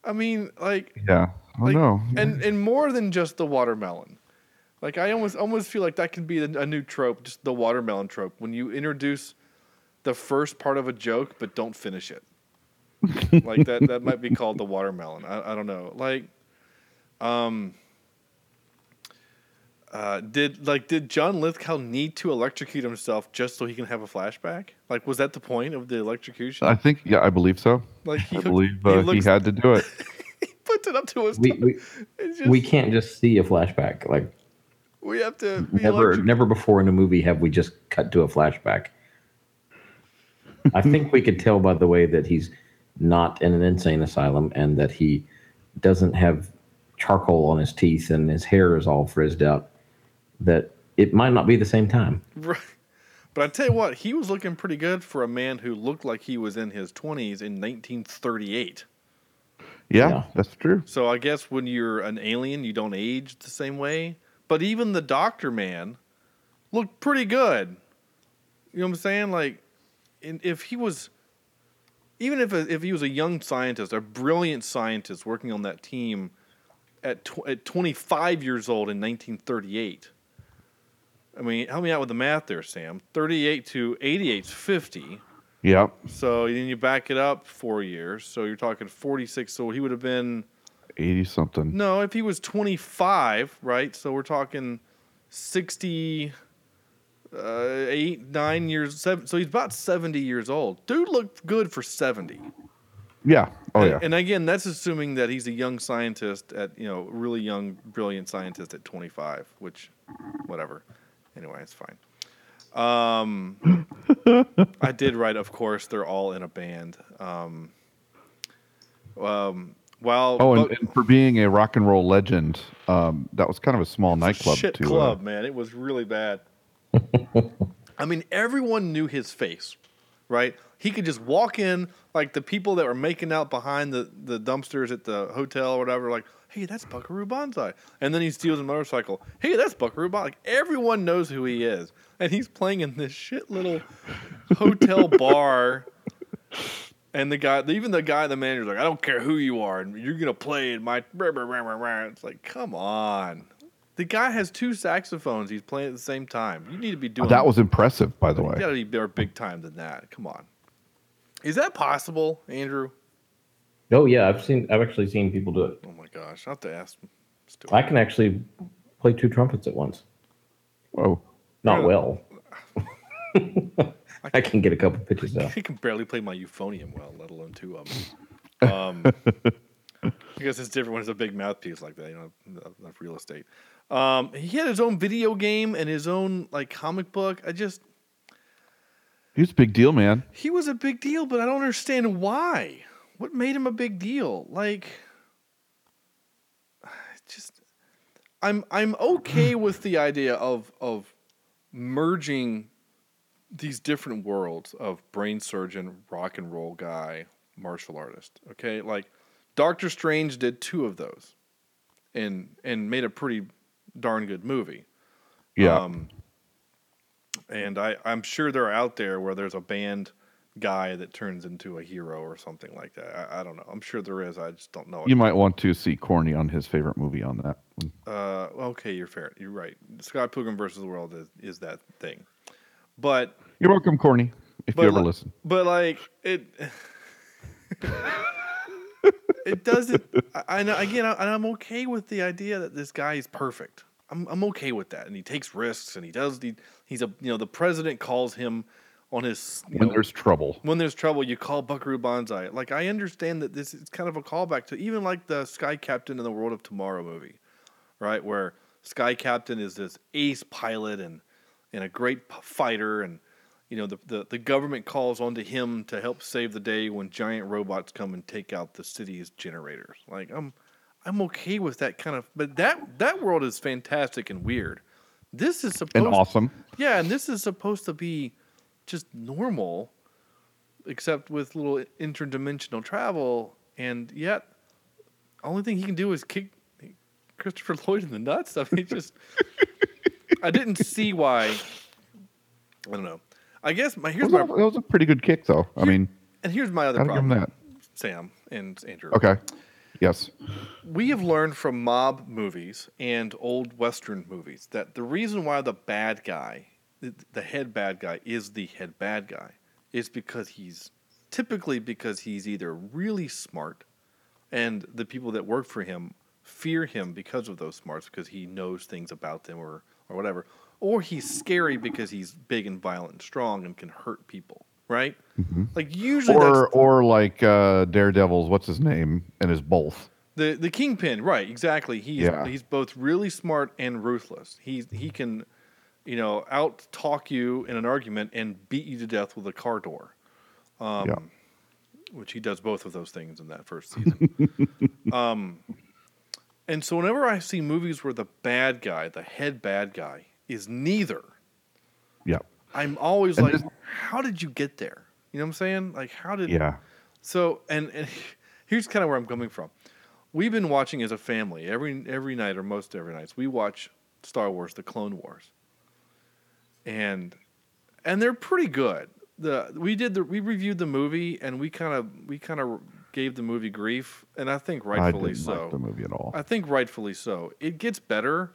I mean, like Yeah. I like, know. and and more than just the watermelon. Like I almost almost feel like that can be a a new trope, just the watermelon trope. When you introduce the first part of a joke but don't finish it, *laughs* like that that might be called the watermelon. I, I don't know. Like, um, uh, did like did John Lithgow need to electrocute himself just so he can have a flashback? Like, was that the point of the electrocution? I think, yeah, I believe so. like he I hooked- believe he uh, he, looks- had to do it. *laughs* he puts it up to his. we, we, *laughs* just- we can't just see a flashback. Like we have to be never electro- never before in a movie have we just cut to a flashback. I think we could tell by the way that he's not in an insane asylum and that he doesn't have charcoal on his teeth and his hair is all frizzed out that it might not be the same time. Right. But I tell you what, he was looking pretty good for a man who looked like he was in his 20s in 1938. Yeah, Yeah. that's true. So I guess when you're an alien, you don't age the same way. But even the doctor man looked pretty good. You know what I'm saying? Like, in, if he was, even if if he was a young scientist, a brilliant scientist working on that team at tw- at 25 years old in 1938. I mean, help me out with the math there, Sam. 38 to 88 is 50. Yep. So then you back it up four years. So you're talking 46. So he would have been. 80 something. No, if he was 25, right? So we're talking 60, uh, eight, nine years, seven. So he's about 70 years old. Dude looked good for 70. Yeah. Oh, and, yeah. and again, that's assuming that he's a young scientist at, you know, really young, brilliant scientist at 25, which, whatever. Anyway, it's fine. Um, *laughs* I did write, of course, they're all in a band. Um, um, while Oh, and, but- and for being a rock and roll legend, um, that was kind of a small nightclub shit too. uh, club, man. It was really bad. I mean, everyone knew his face, right? He could just walk in, like the people that were making out behind the, the dumpsters at the hotel or whatever, like, hey, that's Buckaroo Banzai. And then he steals a motorcycle. Hey, that's Buckaroo Banzai. Like, everyone knows who he is. And he's playing in this shit little hotel *laughs* bar. And the guy, even the guy, the manager's like, I don't care who you are, and you're gonna play in my. It's like, come on, The guy has two saxophones. He's playing at the same time. You need to be doing That was impressive, by the You way. got to be more big time than that. Come on. Is that possible, Andrew? Oh yeah, I've seen. I've actually seen people do it. Oh my gosh! I have to ask. Stuart. I can actually play two trumpets at once. Whoa. Not well. *laughs* *laughs* I can get a couple pitches out. I can barely play my euphonium well, let alone two of them. *laughs* Um, I guess it's different when it's a big mouthpiece like that. You know, enough real estate. Um, he had his own video game and his own like comic book. I just He was a big deal, man. he was a big deal, but I don't understand why. What made him a big deal? Like, *sighs* just I'm I'm okay *sighs* with the idea of of merging these different worlds of brain surgeon, rock and roll guy, martial artist. Okay, like Doctor Strange did two of those, and and made a pretty darn good movie. Yeah. Um, and I, I'm sure they're out there where there's a band guy that turns into a hero or something like that. I, I don't know. I'm sure there is. I just don't know. You it. might want to see Corny on his favorite movie on that. one. Uh, okay, you're fair. You're right. Scott Pilgrim versus the World is, is that thing. But You're welcome, Corny, if you ever li- listen. But like it, *laughs* *laughs* it doesn't. I, know again, I, and I'm okay with the idea that this guy is perfect. I'm I'm okay with that, and he takes risks, and he does. He, he's a you know the president calls him on his When know, there's trouble. when there's trouble, you call Buckaroo Banzai. Like I understand that this is kind of a callback to even like the Sky Captain in the World of Tomorrow movie, right? Where Sky Captain is this ace pilot and and a great p- fighter, and you know the, the the government calls onto him to help save the day when giant robots come and take out the city's generators. Like I'm I'm okay with that kind of, but that that world is fantastic and weird. This is supposed And awesome. yeah, and this is supposed to be just normal, except with little interdimensional travel, and yet, only thing he can do is kick Christopher *laughs* Lloyd in the nuts. I mean, just I didn't see why. I don't know. I guess my here's was, my a, that was a pretty good kick, though. I mean, and here's my other gotta give him problem, that. Sam and Andrew. Okay. Yes. we have learned from mob movies and old western movies that the reason why the bad guy the, the head bad guy is the head bad guy is because he's typically because he's either really smart and the people that work for him fear him because of those smarts because he knows things about them or or whatever or he's scary because he's big and violent and strong and can hurt people right like usually Or or like uh, Daredevil's, what's his name, and is both. The the kingpin, right? Exactly. He's Yeah. he's both really smart and ruthless. He he can, you know, out talk you in an argument and beat you to death with a car door. Um, Yeah. Which he does both of those things in that first season. *laughs* um, and so whenever I see movies where the bad guy, the head bad guy, is neither, Yeah. I'm always And like, this- how did you get there? You know what I'm saying? Like, how did? Yeah. So, and, and *laughs* here's kind of where I'm coming from. We've been watching as a family every every night or most every nights. We watch Star Wars: The Clone Wars, and and they're pretty good. The we did the we reviewed the movie and we kind of we kind of gave the movie grief, and I think rightfully I didn't so. like the movie at all. I think rightfully so. It gets better.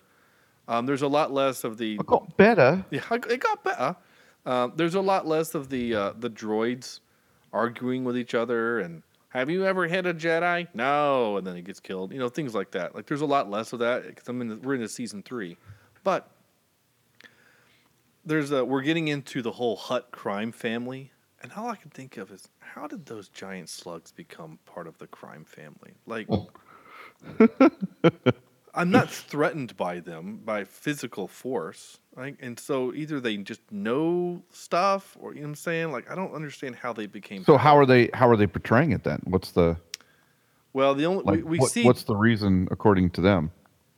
Um, there's a lot less of the It got better. yeah, it got better. Uh, there's a lot less of the uh, the droids arguing with each other and have you ever hit a Jedi? No, and then he gets killed. You know things like that. Like there's a lot less of that because I'm in the, we're into season three, but there's a we're getting into the whole Hutt crime family, and all I can think of is how did those giant slugs become part of the crime family? Like. *laughs* I'm not threatened by them by physical force, right? And so either they just know stuff, or you know what I'm saying. Like I don't understand how they became. So how are they how are they portraying it then? What's the well, the only like we, we what- see. what's the reason according to them?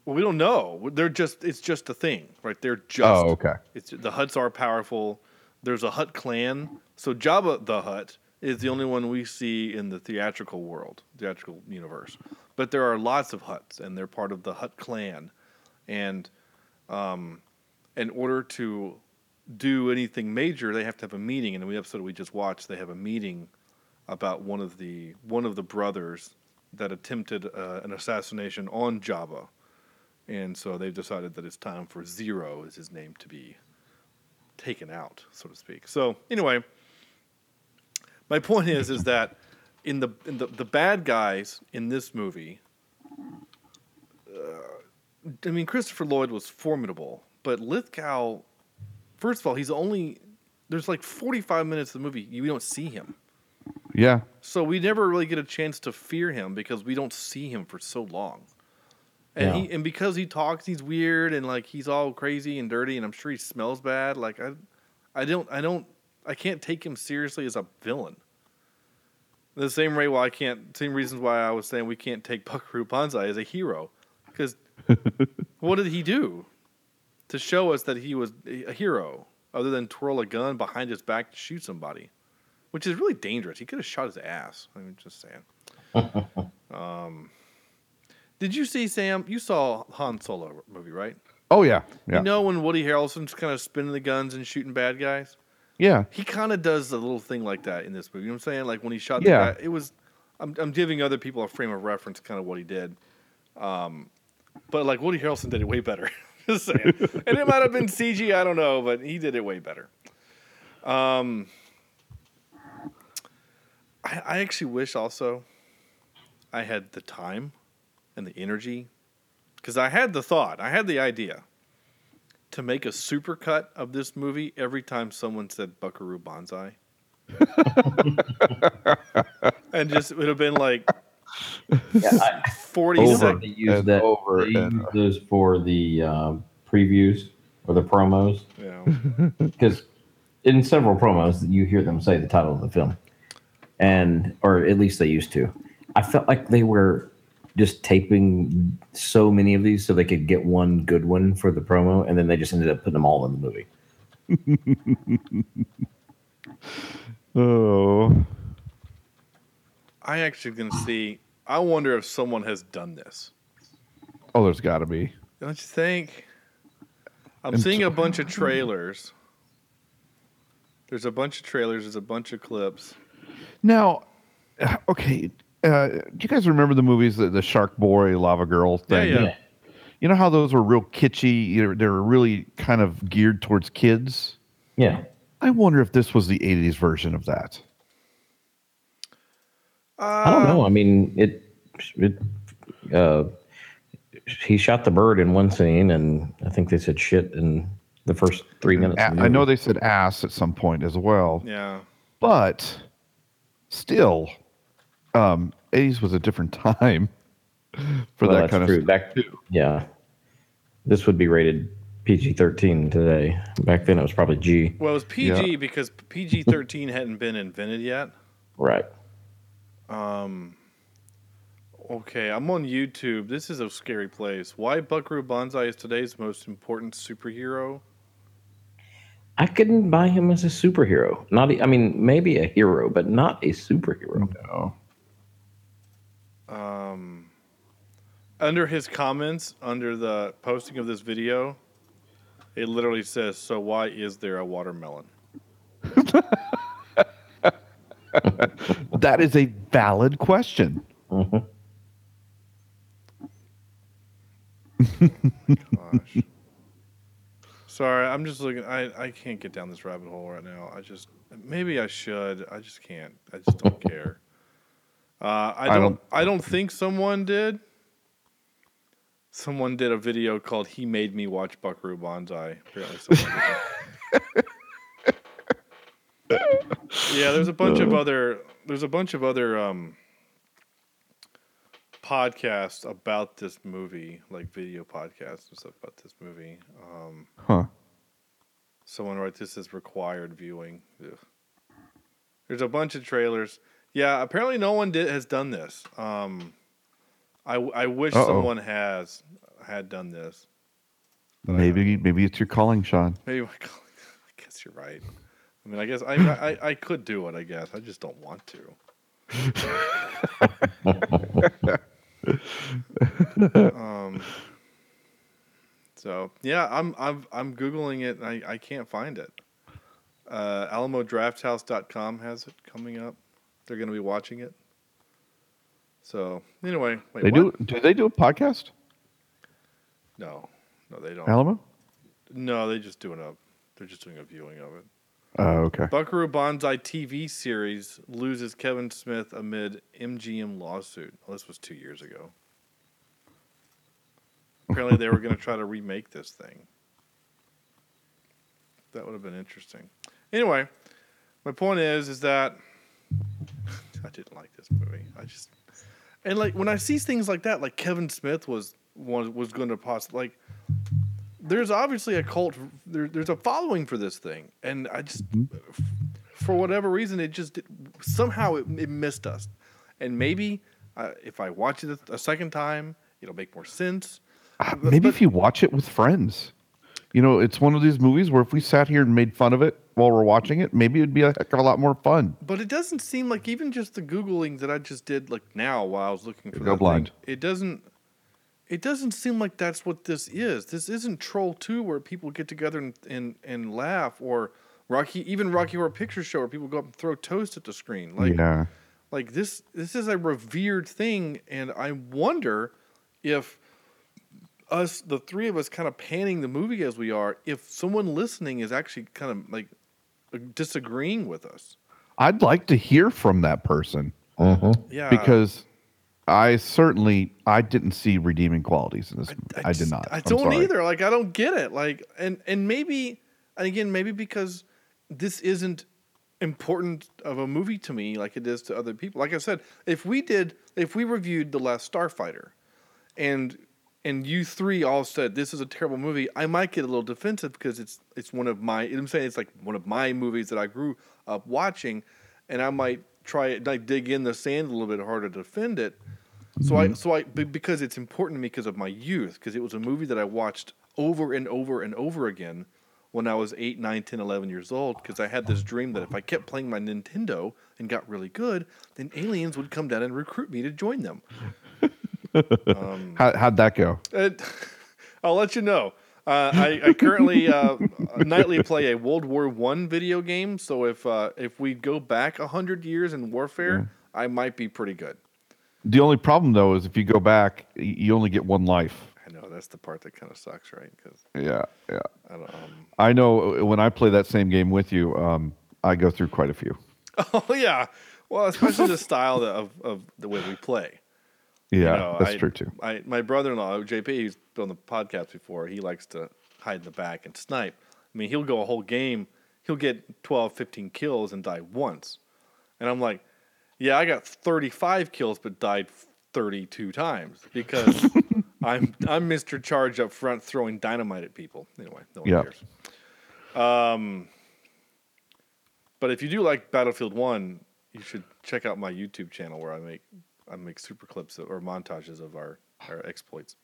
well, we don't know. They're just. It's just a thing, right? They're oh, just. Oh, okay. It's the Hutts are powerful. There's a Hutt clan. So Jabba the Hutt is the only one we see in the theatrical world, theatrical universe. But there are lots of Hutts, and they're part of the Hutt clan. And um, in order to do anything major, they have to have a meeting. And in the episode we just watched, they have a meeting about one of the one of the brothers that attempted uh, an assassination on Jabba, and so they've decided that it's time for Ziro, is his name, to be taken out, so to speak. So anyway, my point is, is that in the in the, the bad guys in this movie, uh, I mean, Christopher Lloyd was formidable, but Lithgow, first of all, he's only there's like 45 minutes of the movie you don't see him. Yeah. So we never really get a chance to fear him because we don't see him for so long. And Yeah. he and because he talks, he's weird and like he's all crazy and dirty, and I'm sure he smells bad. Like I, I don't, I don't, I can't take him seriously as a villain. The same way, why I can't, same reasons why I was saying we can't take Buckaroo Banzai as a hero, because *laughs* what did he do to show us that he was a hero other than twirl a gun behind his back to shoot somebody? which is really dangerous. He could have shot his ass. I'm just saying. *laughs* um, did you see Sam? You saw Han Solo movie, right? Oh yeah. Yeah. You know when Woody Harrelson's kind of spinning the guns and shooting bad guys. Yeah. He kind of does a little thing like that in this movie. You know what I'm saying? Like when he shot Yeah. the guy, it was. I'm, I'm giving other people a frame of reference, kind of what he did. Um, but like Woody Harrelson did it way better. *laughs* just saying. and it might have been CG, I don't know, but he did it way better. Um, I, I actually wish also I had the time and the energy because I had the thought, I had the idea to make a supercut of this movie every time someone said Buckaroo Banzai. and just it would have been like *laughs* Yeah, I, 40 over, seconds. they use that. over they and use those for the um, previews or the promos Yeah. *laughs* because in several promos you hear them say the title of the film, and or at least they used to. I felt like they were just taping so many of these so they could get one good one for the promo, and then they just ended up putting them all in the movie. *laughs* Oh. I actually can see. I wonder if someone has done this. Oh, there's got to be. Don't you think? I'm And seeing so- a bunch of trailers. There's a bunch of trailers. There's a bunch of clips. Now, okay. Uh, do you guys remember the movies, the, the Shark Boy, Lava Girl Yeah, thing? yeah. You know how those were real kitschy? You know, they were really kind of geared towards kids. Yeah, I wonder if this was the '80s version of that. I don't know. I mean, it. it uh, he shot the bird in one scene, and I think they said shit in the first three minutes. A- of the I know they said ass at some point as well, Yeah. but still, um, '80s was a different *laughs* time for Well, that kind true. of stuff. Back, yeah, this would be rated PG thirteen today. Back then, it was probably G. Well, it was PG because *laughs* PG 13 hadn't been invented yet. Right. Um. Okay, I'm on YouTube. This is a scary place. Why Buckaroo Banzai is today's most important superhero? I couldn't buy him as a superhero. Not, e- I mean, maybe a hero, but not a superhero. No. Um, under his comments, under the posting of this video, it literally says, "So why is there a watermelon?" That is a valid question. Gosh. *laughs* Sorry, I'm just looking. I, I can't get down this rabbit hole right now. I just maybe I should. I just can't. I just don't care. Uh, I I don't. don't- I don't think someone did. Someone did a video called "He Made Me Watch Buckaroo Banzai." Apparently, someone did that. *laughs* yeah. There's a bunch of other. There's a bunch of other um, podcasts about this movie, like video podcasts and stuff about this movie. Um, Huh. Someone wrote this is required viewing. Ugh. There's a bunch of trailers. Yeah, apparently no one did has done this. Um, I I wish Uh-oh. someone has had done this. But Maybe maybe it's your calling, Sean. maybe my *laughs* calling. I guess you're right. I mean, I guess I, I I could do it. I guess I just don't want to. um. So yeah, I'm I'm I'm googling it. And I I can't find it. Uh, AlamoDraftHouse.com has it coming up. They're going to be watching it. So anyway, wait, they what? do. Do they do a podcast? No, no, they don't. Alamo? No, they just doing a. They're just doing a viewing of it. Oh, okay. Buckaroo Banzai TV series loses Kevin Smith amid MGM lawsuit. Well, this was two years ago. Apparently, they were going *laughs* to try to remake this thing. That would have been interesting. Anyway, my point is, is that I didn't like this movie. I just and like when I see things like that, like Kevin Smith was was was going to possibly like. There's obviously a cult. There, there's a following for this thing, and I just, for whatever reason, it just somehow it, it missed us. And maybe uh, if I watch it a second time, it'll make more sense. Uh, Maybe if you watch it with friends. You know, it's one of these movies where if we sat here and made fun of it while we're watching it, maybe it'd be a heck of a lot more fun. But it doesn't seem like even just the googling that I just did like now while I was looking for Go that thing, blind. it doesn't it doesn't seem like that's what this is. This isn't Troll 2 where people get together and and, and laugh or Rocky even Rocky Horror Picture Show where people go up and throw toast at the screen. Like yeah. like this this is a revered thing and I wonder if us the three of us kind of panning the movie as we are if someone listening is actually kind of like disagreeing with us. I'd like to hear from that person mm-hmm. Yeah. because I certainly I didn't see redeeming qualities in this. movie. I, did just- not. I I'm don't sorry. either. Like I don't get it. Like and and maybe and again maybe because this isn't important of a movie to me like it is to other people. Like I said, if we did if we reviewed The Last Starfighter and and you three all said this is a terrible movie, I might get a little defensive because it's it's one of my I'm saying it's like one of my movies that I grew up watching and I might try it like dig in the sand a little bit harder to defend it. So I mm-hmm. so I because it's important to me because of my youth because it was a movie that I watched over and over and over again when I was 8, 9, 10, 11 years old because I had this dream that if I kept playing my Nintendo and got really good, then aliens would come down and recruit me to join them. *laughs* How, how'd that go? And *laughs* I'll let you know. Uh, I, I currently uh, nightly play a World War One video game, so if uh, if we go back hundred years in warfare, I might be pretty good. The only problem though is if you go back, you only get one life. I know that's the part that kind of sucks, right? Because Yeah, yeah. I don't. Um, I know uh, when I play that same game with you, um, I go through quite a few. *laughs* oh yeah, well, especially the style of of the way we play. Yeah, You know, that's I- true too. I, my brother-in-law JP, who's been on the podcast before, he likes to hide in the back and snipe. I mean, he'll go a whole game, he'll get 12, 15 kills and die once, and I'm like, yeah, I got 35 kills but died 32 times because *laughs* I'm I'm Mr. Charge up front throwing dynamite at people. Anyway, no one Yeah. cares. Um, but if you do like Battlefield One, you should check out my YouTube channel where I make I make super clips of, or montages of our our exploits.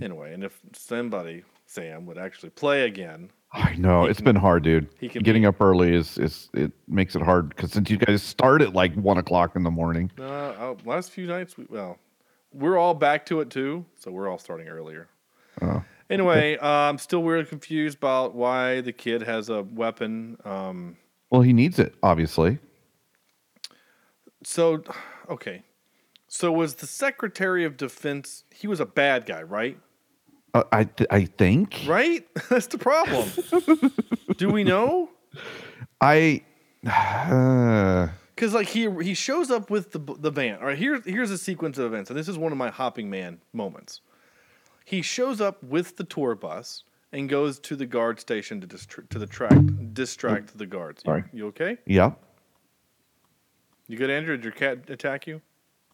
Anyway, and if somebody Sam would actually play again, I know it's can- been hard, dude. he can Getting be- up early is is it makes it hard because since you guys start at like one o'clock in the morning. uh, uh, last few nights, we, well, we're all back to it too, so we're all starting earlier. Oh. Anyway, uh, I'm still really confused about why the kid has a weapon. Um, Well, he needs it, obviously. so, okay, so was the Secretary of Defense? He was a bad guy, right? Uh, I th- I think Right? *laughs* That's the problem. *laughs* Do we know? I. *sighs* Uh, Because like he he shows up with the the van. All right, here's here's a sequence of events, and this is one of my hopping man moments. He shows up with the tour bus and goes to the guard station to distr- to the track distract the guards. You- Sorry. you okay? yeah. You good, Andrew? Did your cat attack you?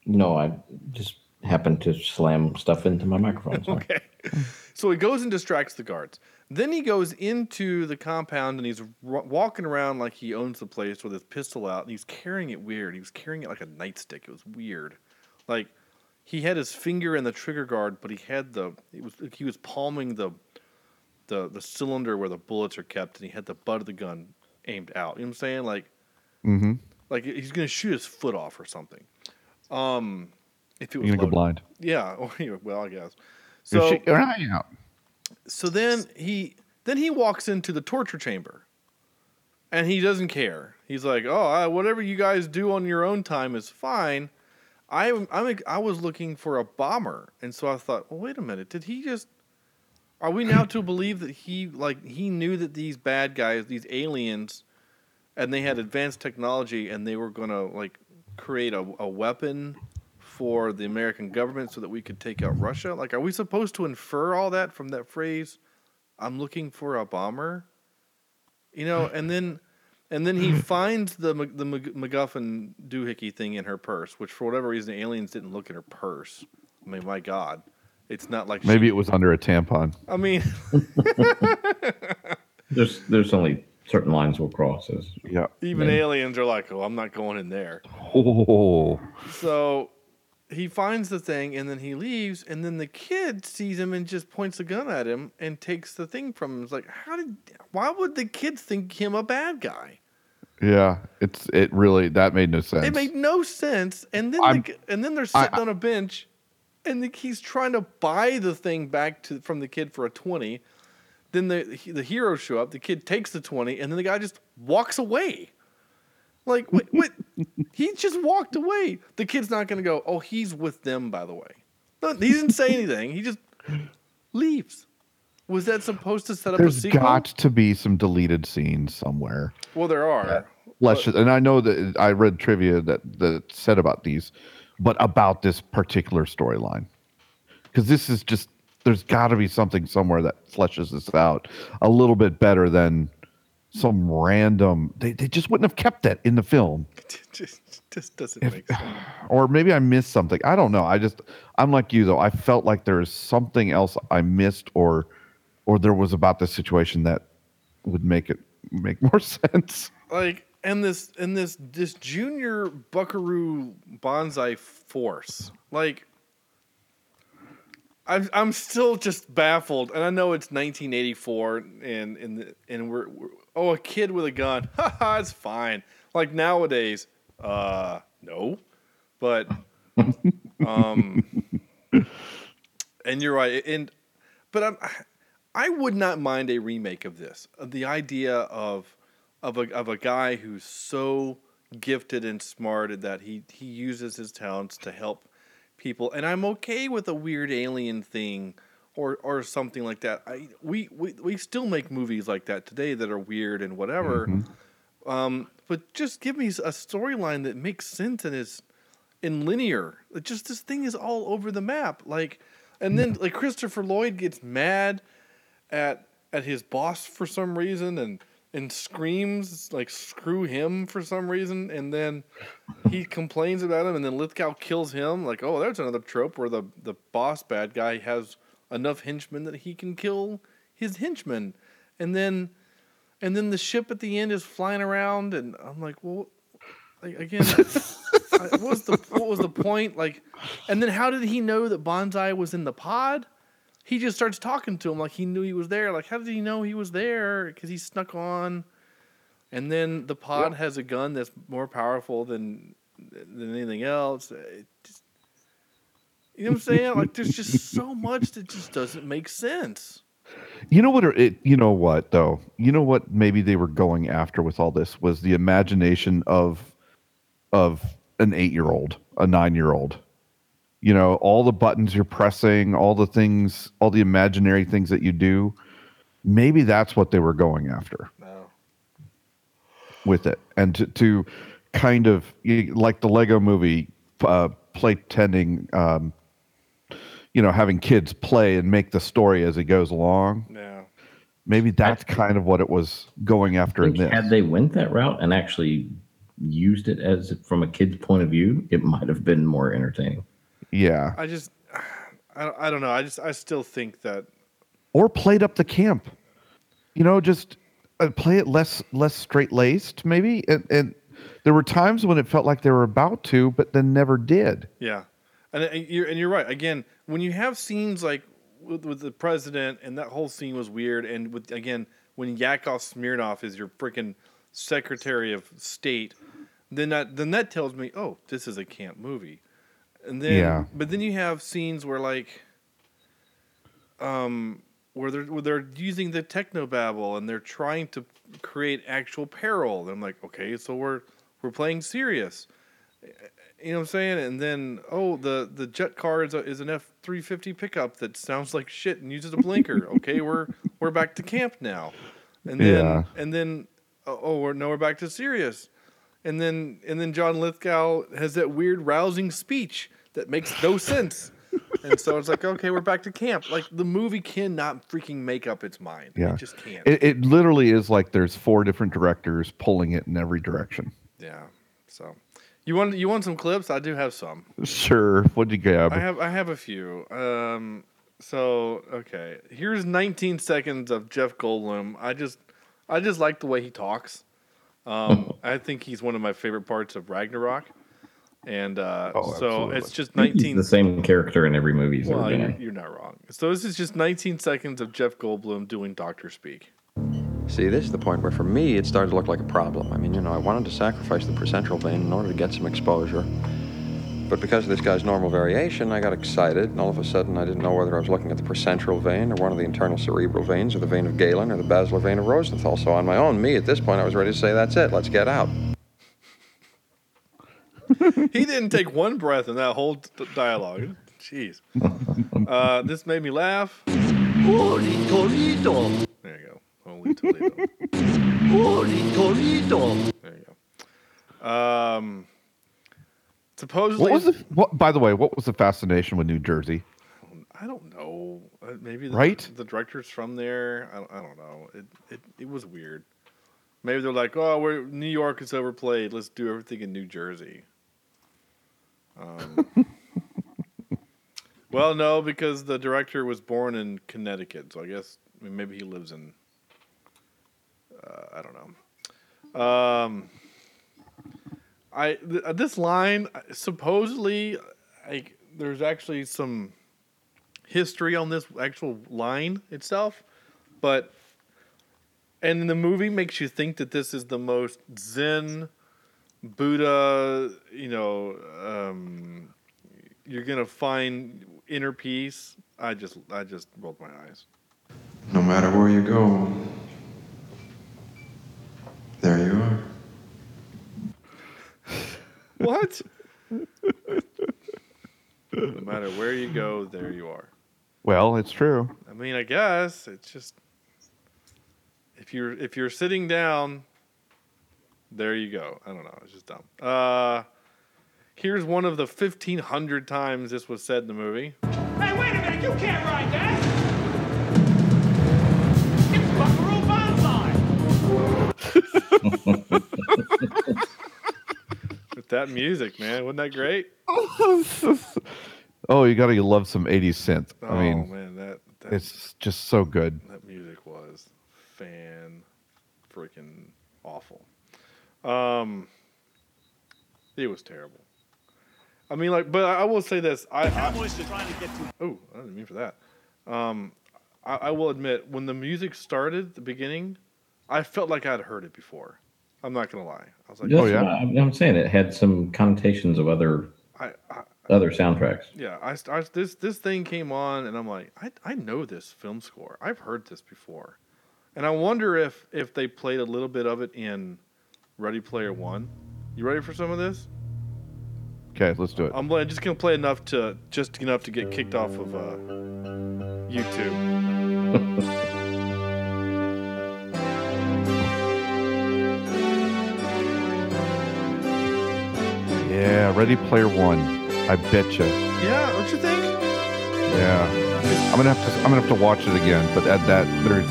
No, I just happened to slam stuff into my microphone. Sorry. Okay. So he goes and distracts the guards. Then he goes into the compound and he's r- walking around like he owns the place with his pistol out and he's carrying it weird. He was carrying it like a nightstick. It was weird. Like he had his finger in the trigger guard, but he had the it was he was palming the the the cylinder where the bullets are kept and he had the butt of the gun aimed out. You know what I'm saying? Like Mm-hmm. like he's gonna shoot his foot off or something. Um if it was You're gonna go blind. Yeah, *laughs* or, well, I guess. So your eye out. so then he then he walks into the torture chamber, and he doesn't care. He's like, "Oh, I, whatever you guys do on your own time is fine." I I'm, I was looking for a bomber, and so I thought, "Well, wait a minute. Did he just Are we now to believe that he like he knew that these bad guys, these aliens, and they had advanced technology, and they were gonna like create a, a weapon for the American government so that we could take out Russia? Like, are we supposed to infer all that from that phrase? I'm looking for a bomber. You know, and then and then he *laughs* finds the the Mc- MacGuffin doohickey thing in her purse, which for whatever reason aliens didn't look in her purse. I mean, my God, it's not like Maybe she- it was under a tampon. I mean, *laughs* *laughs* There's there's only certain lines we'll cross as Yeah. even Man. aliens are like, "Oh, I'm not going in there." Oh. So he finds the thing and then he leaves, and then the kid sees him and just points a gun at him and takes the thing from him. It's like, how did? Why would the kid think him a bad guy? Yeah. It's it really that made no sense. It made no sense. And then I'm- the, and then they're I- sitting on a bench, and the, he's trying to buy the thing back to from the kid for a twenty. Then the the heroes show up. The kid takes the twenty, and then the guy just walks away. Like wait, wait, *laughs* he just walked away. The kid's not gonna go. Oh, he's with them, by the way. No, he didn't say anything. He just leaves. Was that supposed to set up a There's sequel? got to be some deleted scenes somewhere. well, there are. Let's just, and I know that I read trivia that that said about these, but about this particular storyline, because this is just there's got to be something somewhere that fleshes this out a little bit better than some random. They they just wouldn't have kept that in the film, *laughs* just, just doesn't make sense. *sighs* or maybe I missed something. I don't know. I just I'm like you though. I felt like there is something else I missed, or or there was about this situation that would make it make *laughs* more sense. like and this and this this junior buckaroo banzai force like I'm, I'm still just baffled and i know it's 1984 and and the- and we're, we're oh a kid with a gun. *laughs* Haha it's fine. Like nowadays uh no. But *laughs* um and you're right and but i'm i would not mind a remake of this of the idea of of a of a guy who's so gifted and smart that he he uses his talents to help people and I'm okay with a weird alien thing or or something like that. I we we, we still make movies like that today that are weird and whatever. Um, but just give me a storyline that makes sense and is in linear. It just this thing is all over the map. Like and then like Christopher Lloyd gets mad at at his boss for some reason and and screams like screw him for some reason and then he complains about him and then Lithgow kills him. Like oh there's another trope where the the boss bad guy has enough henchmen that he can kill his henchmen. And then and then the ship at the end is flying around and I'm like well like, again I- what was the what was the point? Like and then how did he know that Banzai was in the pod he just starts talking to him like he knew he was there. Like, how did he know he was there? Because he snuck on. And then the pod has a gun that's more powerful than than anything else. It just, you know what I'm saying? Like, there's just so much that just doesn't make sense. You know what? It. You know what though. You know what? Maybe they were going after with all this was the imagination of, of an eight-year-old, a nine-year-old. You know, all the buttons you're pressing, all the things, all the imaginary things that you do. Maybe that's what they were going after No. with it, and to, to kind of like the Lego Movie, uh, play tending. Um, you know, having kids play and make the story as it goes along. Yeah. Maybe that's kind of what it was going after I in this. had they went that route and actually used it as from a kid's point of view, it might have been more entertaining. Yeah. I just, I, don't- I don't know. I just, I still think that Or played up the camp. You know, just uh, play it less less straight laced, maybe. And, and there were times when it felt like they were about to, but then never did. Yeah, and and you're and you're right. Again, when you have scenes like with, with the president, and that whole scene was weird, and with again when Yakov Smirnoff is your freaking Secretary of State, then that then that tells me, oh, this is a camp movie. And then, Yeah. but then you have scenes where like, um, where they're where they're using the technobabble and they're trying to create actual peril. And I'm like, okay, so we're we're playing serious You know what I'm saying? And then oh, the the jet car is, a, is an F three fifty pickup that sounds like shit and uses a blinker. *laughs* okay, we're we're back to camp now. And then Yeah. and then oh, oh we're no we're back to serious. And then and then John Lithgow has that weird rousing speech that makes no sense. and so it's like okay, we're back to camp. Like the movie cannot freaking make up its mind. Yeah. It just can't. It, it literally is like there's four different directors pulling it in every direction. yeah. So you want you want some clips? I do have some. Sure. What'd you grab? I have I have a few. Um, so okay, here's 19 seconds of Jeff Goldblum. I just I just like the way he talks. Um, *laughs* I think he's one of my favorite parts of Ragnarok, and uh, Oh, so absolutely. it's just I think he's 19. the same character in every movie he's Well, ever been you're, in. you're not wrong. So this is just 19 seconds of Jeff Goldblum doing Doctor Speak. See, this is the point where for me it started to look like a problem. I mean, you know, I wanted to sacrifice the precentral vein in order to get some exposure. But because of this guy's normal variation, I got excited, and all of a sudden I didn't know whether I was looking at the precentral vein or one of the internal cerebral veins or the vein of Galen or the basilar vein of Rosenthal. So on my own, me, at this point, I was ready to say, that's it, let's get out. *laughs* he didn't take one breath in that whole t- dialogue. Jeez. Uh, this made me laugh. Holy Toledo! There you go. Holy Toledo. Holy Toledo! There you go. Um, supposedly, What was the? What, by the way, what was the fascination with New Jersey? I don't know. Uh, Maybe the, Right? the director's from there. I don't, I don't know. It, it it was weird. Maybe they're like, oh, we're New York is overplayed. Let's do everything in New Jersey. Um, *laughs* well, no, because the director was born in Connecticut, so I guess I mean, maybe he lives in. Uh, I don't know. Um, I th- uh, this line supposedly, like, there's actually some history on this actual line itself, but and the movie makes you think that this is the most Zen Buddha, you know, um, you're gonna find inner peace. I just, I just rolled my eyes. No matter where you go, there you are. What? *laughs* no matter where you go, there you are. Well, it's true. I mean, I guess it's just if you're if you're sitting down, there you go. I don't know. It's just dumb. Uh, here's one of the fifteen hundred times this was said in the movie. Hey, wait a minute, you can't ride that! It's Buckaroo Banzai! *laughs* With that music, man, wasn't that great? Oh, you gotta love some '80s synth. Oh I mean, man, that, that it's just so good. that music was fan freaking awful. Um, it was terrible. I mean, like, but I will say this: I, I Cowboys are trying to get to oh, I didn't mean for that. Um, I, I will admit, when the music started at the beginning, I felt like I'd heard it before. I'm not gonna lie. I was like, Oh, yeah. I'm, I'm saying it had some connotations of other I, I other soundtracks. yeah, I, I this this thing came on, and I'm like, I I know this film score. I've heard this before, and I wonder if if they played a little bit of it in Ready Player One. You ready for some of this? Okay, let's do it. I'm just gonna play enough to just enough to get kicked off of uh, YouTube. *laughs* Yeah, Ready Player One. I betcha. Yeah, don't you think? Yeah, I'm gonna have to. I'm gonna have to watch it again. But at that, there,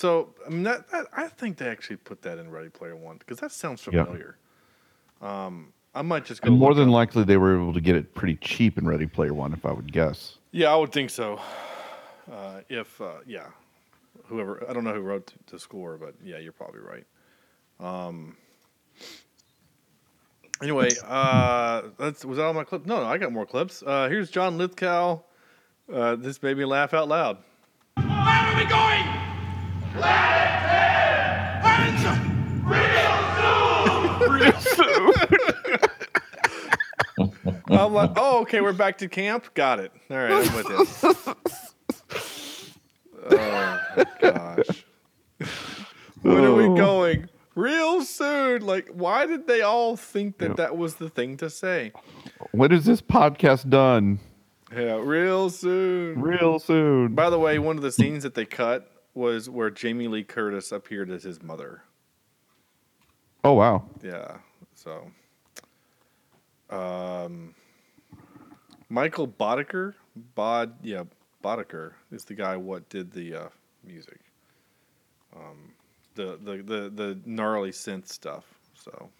so I mean that, that I think they actually put that in Ready Player One because that sounds Yeah. familiar. Um, I might just go. and more than up- likely, they were able to get it pretty cheap in Ready Player One, if I would guess. Yeah, I would think so. Uh, if uh, yeah, whoever I don't know who wrote the score, but yeah, you're probably right. Um. Anyway, uh, that's was that all my clips? No, no, I got more clips. Uh, here's John Lithgow. Uh, this made me laugh out loud. Where are we going? *laughs* *laughs* I'm like, oh, okay, we're back to camp. Got it. All right, I'm with you. *laughs* Oh my gosh. Where are we Oh. going? Real soon. Like, why did they all think that that was the thing to say? When is this podcast done? Yeah, real soon. Real soon. By the way, one of the scenes that they cut was where Jamie Lee Curtis appeared as his mother. Oh wow. Yeah. So, um, Michael Boddicker, Bod, yeah, Boddicker is the guy what did the uh, music, um, the, the the the gnarly synth stuff. So,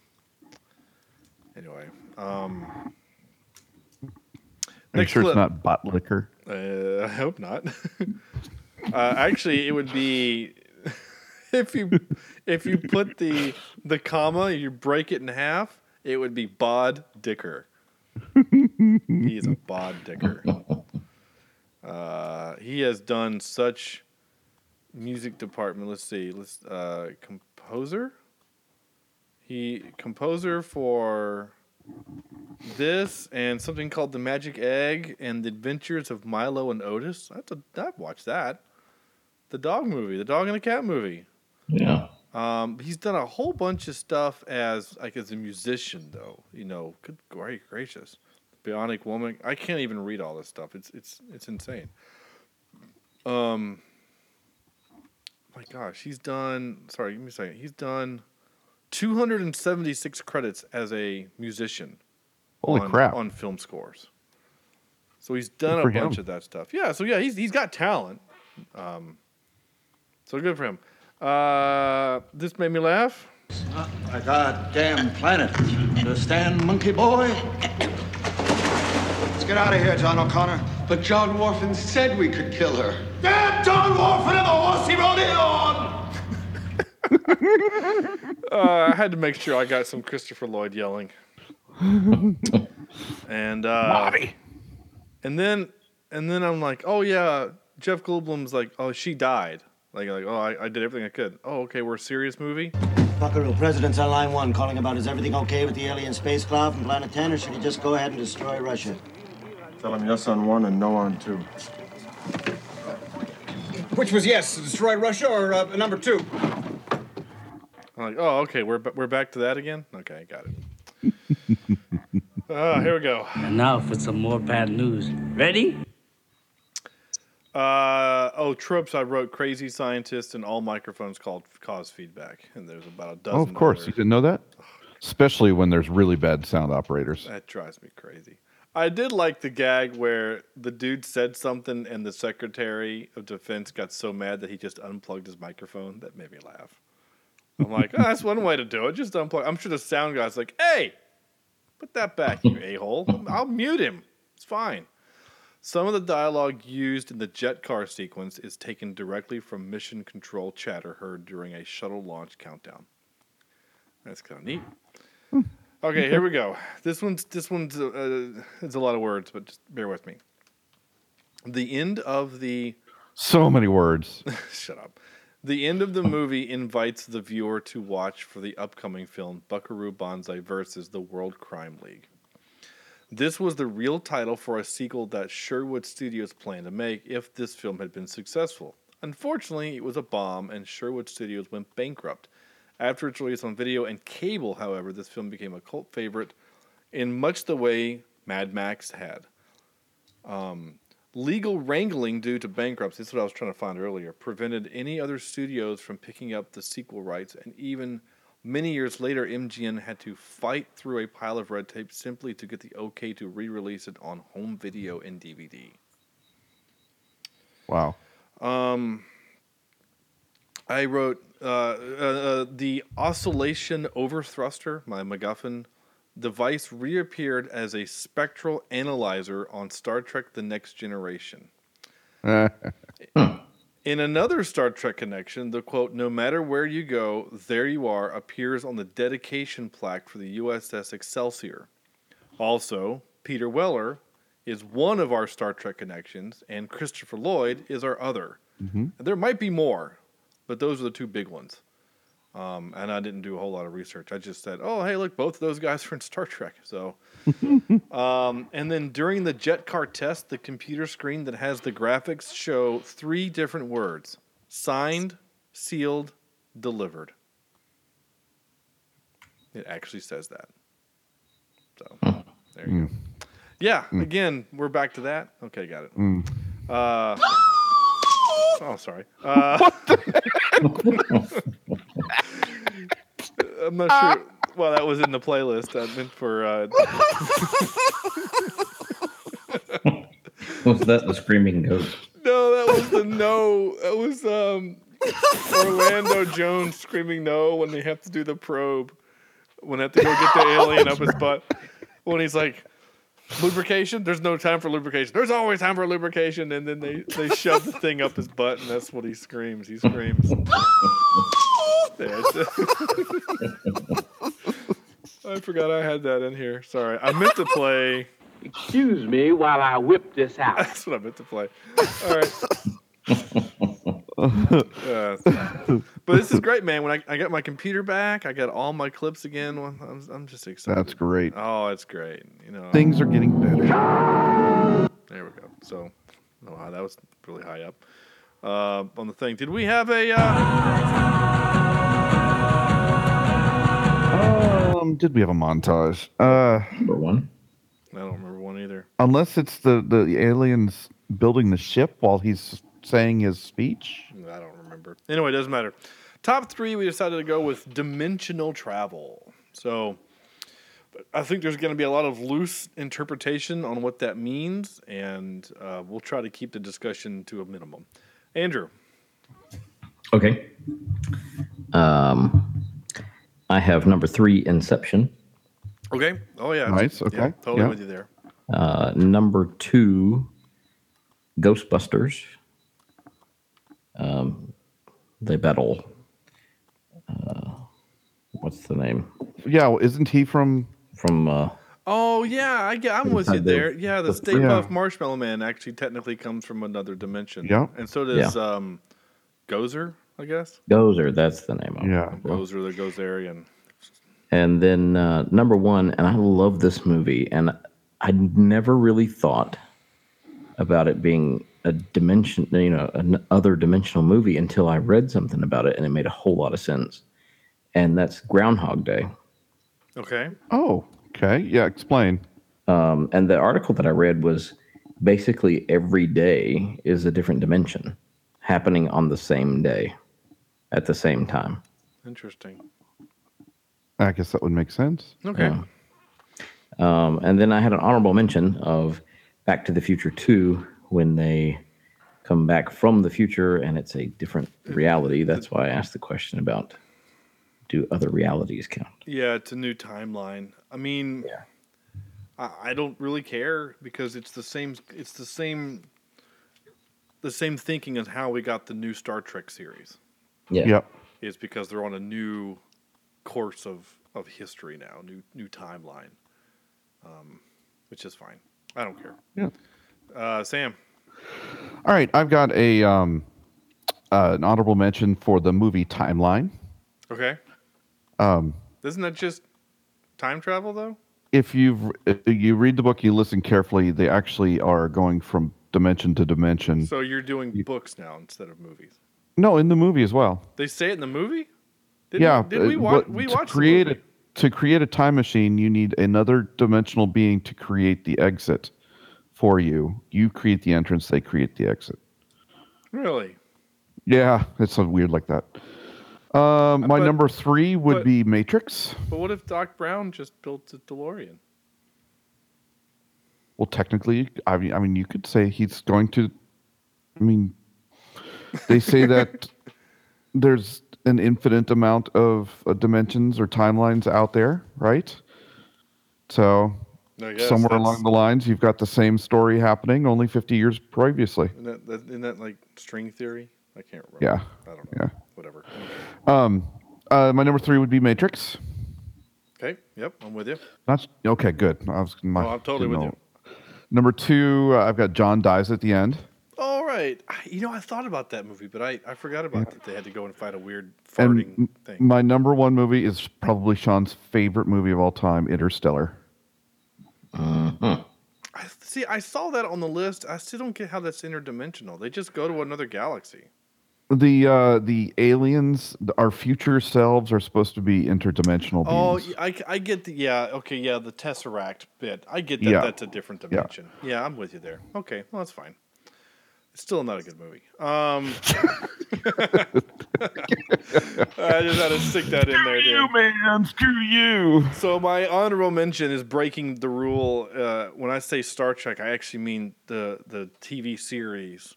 anyway, um, next sure clip. it's not butt liquor? Uh, I hope not. *laughs* uh, actually, it would be *laughs* if you if you put the the comma, you break it in half. It would be bod dicker. he is a bod dicker. Uh, he has done such music department. Let's see. Let's uh, composer. He composer for this and something called The Magic Egg and The Adventures of Milo and Otis. That's a, I've watched that. The dog movie, the dog and the cat movie. Yeah. Um, he's done a whole bunch of stuff as like as a musician, though. You know, good great gracious, Bionic Woman. I can't even read all this stuff. It's it's it's insane. Um, my gosh, he's done. Sorry, give me a second. He's done 276 credits as a musician. Holy on, crap. On film scores. So he's done Good a bunch him. of that stuff. Yeah. So yeah, he's he's got talent. Um, so good for him. Uh, this made me laugh. A goddamn planet. Understand, monkey boy? Let's get out of here, John O'Connor. But John Whorfin said we could kill her. Damn John Whorfin and the horse he rode in on! *laughs* Uh, I had to make sure I got some Christopher Lloyd yelling. *laughs* and uh, and then and then I'm like, oh yeah, Jeff Goldblum's like, oh she died. Like like oh I, I did everything I could. Oh okay, we're a serious movie. Buckaroo, President's on line one, calling about is everything okay with the alien space cloud from Planet 10, or should he just go ahead and destroy Russia? Tell him yes on one and no on two. Which was yes, destroy Russia or uh, number two? I'm like, oh okay, we're we're back to that again. Okay, got it. uh, *laughs* here we go. And now for some more bad news. Ready? Uh, oh, tropes. I wrote crazy scientist and all microphones called cause feedback, and there's about a dozen. Oh, of course. other- You didn't know that? Especially when there's really bad sound operators. That drives me crazy. I did like the gag where the dude said something and the Secretary of Defense got so mad that he just unplugged his microphone. That made me laugh. I'm like, oh, that's one way to do it. Just unplug. I'm sure the sound guy's like, hey, put that back, you a hole. I'll mute him. It's fine. Some of the dialogue used in the jet car sequence is taken directly from mission control chatter heard during a shuttle launch countdown. That's kind of neat. Okay, here we go. This one's this one's uh, it's a lot of words, but just bear with me. The end of the So many words. *laughs* shut up. The end of the movie invites the viewer to watch for the upcoming film Buckaroo Banzai versus the World Crime League. This was the real title for a sequel that Sherwood Studios planned to make if this film had been successful. Unfortunately, it was a bomb and Sherwood Studios went bankrupt. After its release on video and cable, however, this film became a cult favorite in much the way Mad Max had. Um, legal wrangling due to bankruptcy, this is what I was trying to find earlier, prevented any other studios from picking up the sequel rights, and even many years later, MGM had to fight through a pile of red tape simply to get the okay to re release it on home video and DVD. Wow. Um, I wrote uh, uh, uh, the oscillation overthruster, my MacGuffin device, reappeared as a spectral analyzer on Star Trek: The Next Generation. *laughs* In another Star Trek connection, the quote, no matter where you go, there you are, appears on the dedication plaque for the USS Excelsior. Also, Peter Weller is one of our Star Trek connections, and Christopher Lloyd is our other. Mhm. There might be more, but those are the two big ones. Um, and I didn't do a whole lot of research. I just said, oh, hey, look, both of those guys are in Star Trek. So, *laughs* um, and then during the jet car test, the computer screen that has the graphics show three different words signed, sealed, delivered. It actually says that. So there you go. Yeah. Again, we're back to that. Okay, got it. Mm. Uh, *gasps* oh, sorry. Uh, *laughs* I'm not sure. Well, that was in the playlist. I meant for. Uh, *laughs* Was that the screaming goat? no, that was the no. That was um, Orlando Jones screaming no when they have to do the probe. When they have to go get the alien up his butt. When he's like, lubrication? There's no time for lubrication. There's always time for lubrication. And then they, they shove the thing up his butt, and that's what he screams. He screams. *laughs* There, *laughs* I forgot I had that in here. Sorry. I meant to play. Excuse me while I whip this out. *laughs* That's what I meant to play. All right. Yeah. but this is great, man. When I, I got my computer back, I got all my clips again. I'm, I'm just excited. That's great. Oh, it's great. You know, Things are getting better. There we go. So, oh, that was really high up uh, on the thing. Did we have a? Uh... Um, did we have a montage? Uh, Number one. I don't remember one either. unless it's the the aliens building the ship while he's saying his speech. I don't remember. Anyway, it doesn't matter. Top three, we decided to go with dimensional travel. So I think there's going to be a lot of loose interpretation on what that means, and uh, we'll try to keep the discussion to a minimum. Andrew, Okay. Um, I have number three, Inception. okay? Oh yeah, Nice, Yeah, okay, totally yeah. with you there. Uh, number two, Ghostbusters. Um, they battle. Uh, what's the name Yeah, well, isn't he from? from? Uh, Oh yeah, I get, I'm with you the- there. Yeah, the the- Stay Yeah. Puft Marshmallow Man actually technically comes from another dimension. Yeah. and so does um, Gozer, I guess. Gozer, that's the name of it. Yeah. Gozer, the Gozerian. And then uh, number one, and I love this movie, and I never really thought about it being a dimension, you know, an other dimensional movie until I read something about it, and it made a whole lot of sense. And that's Groundhog Day. Okay. Oh, okay. Yeah, explain. Um, and the article that I read was basically every day is a different dimension happening on the same day at the same time. Interesting. I guess that would make sense. Okay. Yeah. Um, and then I had an honorable mention of Back to the Future 2 when they come back from the future and it's a different reality. That's why I asked the question about do other realities count? Yeah, it's a new timeline. I mean, I, I don't really care because it's the same. It's the same. The same thinking as how we got the new Star Trek series. Yeah. Yep. Is because they're on a new course of of history now, new new timeline, um, which is fine. I don't care. Yeah. Uh, Sam. All right, I've got a um, uh, an honorable mention for the movie Timeline. Okay. Um, Isn't that just time travel though? if you've if you read the book, you listen carefully. They actually are going from dimension to dimension. So you're doing books now instead of movies. No, in the movie as well. They say it in the movie. Did yeah, We, did we uh, watch? We to watched create a to create a time machine. You need another dimensional being to create the exit for you. You create the entrance. They create the exit. Really? Yeah, it's so weird like that. Um, my but- number three would but- be Matrix. But what if Doc Brown just built a DeLorean? Well, technically, I mean, I mean, you could say he's going to. I mean, they say that there's an infinite amount of uh, dimensions or timelines out there, right? So guess somewhere along the lines, you've got the same story happening only 50 years previously. Isn't that, that, isn't that like string theory? I can't remember. Yeah. I don't know. Yeah. Whatever. Um, uh, my number three would be Matrix. Okay. Yep. I'm with you. That's okay. Good. I was. My, Oh, I'm totally with know. Number two, uh, I've got John dies at the end. All right. You know, I thought about that movie, but I, I forgot about that they had to go and fight a weird farting And m- thing. my number one movie is probably Sean's favorite movie of all time, Interstellar. I, see, I saw that on the list. I still don't get how that's interdimensional. They just go to another galaxy. The uh, the aliens, our future selves, are supposed to be interdimensional Oh, beings. I, I get the yeah okay yeah the tesseract bit. I get that Yeah. that's a different Yeah. dimension. Yeah. I'm with you there. Okay, well that's fine. Still not a good movie. Um, *laughs* I just had to stick that in there. you, dude. man. Screw you. So my honorable mention is breaking the rule. Uh, when I say Star Trek, I actually mean the the TV series.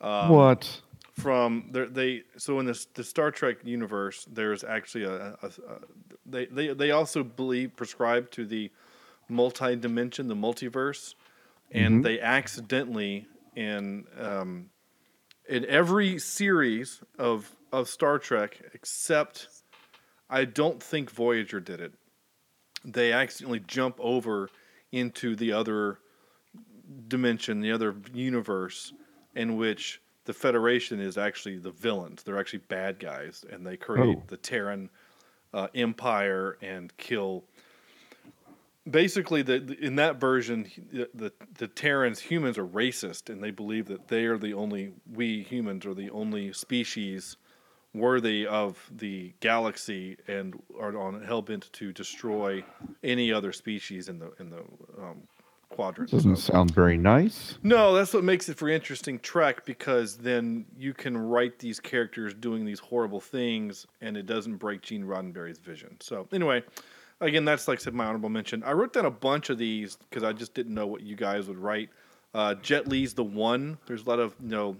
Um, What? From there, they so in this the Star Trek universe, there's actually a, a, a they, they they also believe prescribe to the multi dimension, the multiverse, and Mhm. they accidentally in um, in every series of of Star Trek except I don't think Voyager did it. They accidentally jump over into the other dimension, the other universe, in which the Federation is actually the villains. They're actually bad guys, and they create Oh. the Terran uh, Empire and kill. Basically, the, the- in that version, the, the the Terrans humans are racist, and they believe that they are the only we humans are the only species worthy of the galaxy and are on hell bent to destroy any other species in the in the um, quadrant. Doesn't So- sound very nice. no, that's what makes it for interesting Trek because then you can write these characters doing these horrible things and it doesn't break Gene Roddenberry's vision. So anyway, again, that's like I said, my honorable mention. I wrote down a bunch of these because I just didn't know what you guys would write. Uh, Jet Li's The One. There's a lot of you know,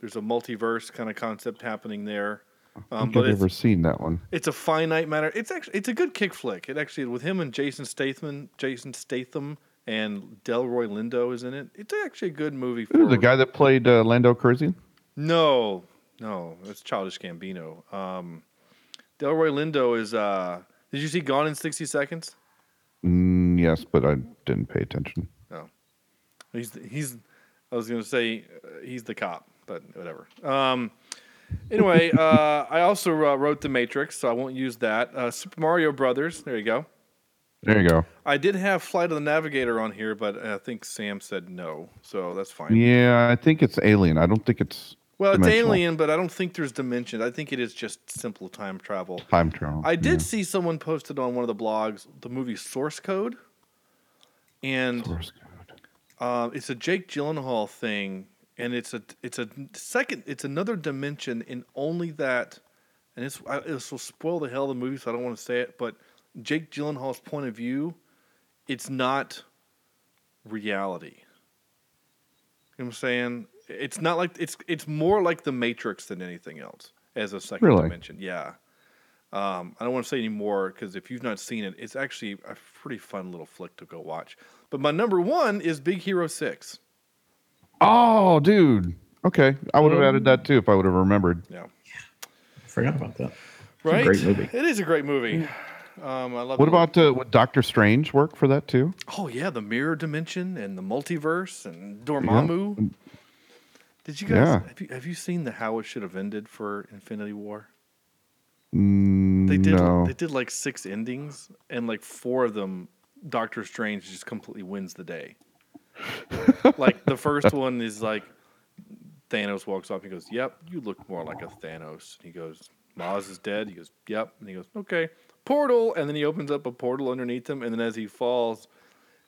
there's a multiverse kind of concept happening there. Um, but I've it's, ever seen that one. it's a finite matter. It's actually it's a good kick flick. It actually with him and Jason Statham, Jason Statham and Delroy Lindo is in it. It's actually a good movie. For Ooh, the guy that played uh, Lando Calrissian. No, no, it's Childish Gambino. Um, Delroy Lindo is. Uh, did you see Gone in sixty seconds? Mm, yes, but I didn't pay attention. No, he's he's. I was gonna say uh, he's the cop, but whatever. Um, anyway, *laughs* uh, I also uh, wrote The Matrix, so I won't use that. Uh, Super Mario Brothers. There you go. There you go. I did have Flight of the Navigator on here, but I think Sam said no, so that's fine. Yeah, I think it's Alien. I don't think it's Well, it's dimensional. alien, but I don't think there's dimension. I think it is just simple time travel. Time travel. I did yeah. see someone posted on one of the blogs the movie Source Code, and source Uh, it's a Jake Gyllenhaal thing, and it's a it's a second it's another dimension in only that, and it's I, this will spoil the hell of the movie, so I don't want to say it. But Jake Gyllenhaal's point of view, it's not reality. You know what I'm saying? It's not like it's it's more like the Matrix than anything else as a second Really? dimension. Yeah. Um, I don't want to say any more because if you've not seen it, it's actually a pretty fun little flick to go watch. But my number one is Big Hero Six. Oh, dude. Okay, I would have added that too if I would have remembered. Yeah. Forgot about that. Right? great movie. It is a great movie. Um, I love. What about uh, would Doctor Strange work for that too? Oh yeah, the mirror dimension and the multiverse and Dormammu. Did you guys Yeah. have you have you seen the how it should have ended for Infinity War? Mm, They did no. they did like six endings and like four of them Doctor Strange just completely wins the day. *laughs* like the first one is like Thanos walks off. He goes, "Yep, you look more like a Thanos." and He goes, "Maz is dead." He goes, "Yep," and he goes, "Okay, portal." And then he opens up a portal underneath him, and then as he falls,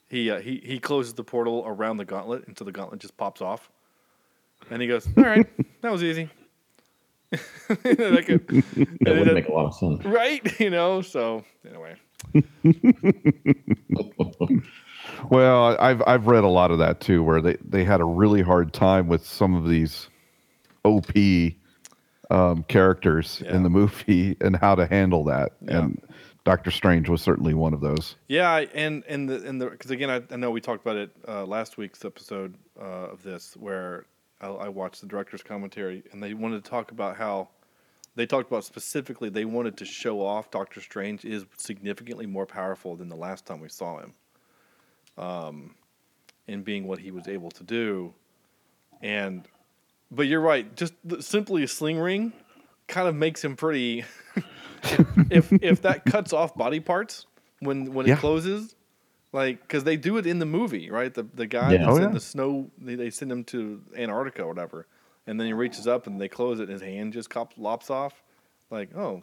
he uh, he he closes the portal around the gauntlet until the gauntlet just pops off. And he goes, "All right, *laughs* that was easy." *laughs* That could- *laughs* That would make a lot of sense. right? You know. So anyway, Well, I've I've read a lot of that too, where they they had a really hard time with some of these OP um, characters in the movie and how to handle that. And Doctor Strange was certainly one of those. Yeah, and and the and the because again, I, I know we talked about it uh, last week's episode uh, of this where I, I watched the director's commentary, and they wanted to talk about how they talked about specifically they wanted to show off Doctor Strange is significantly more powerful than the last time we saw him, um, in being what he was able to do, and but you're right, just the, simply a sling ring kind of makes him pretty. *laughs* if if that cuts off body parts when when Yeah. it closes, like because they do it in the movie, right? The the guy Yeah. that's Oh, in the snow, they, they send him to Antarctica or whatever, and then he reaches up and they close it, and his hand just cop- lops off. Like, oh,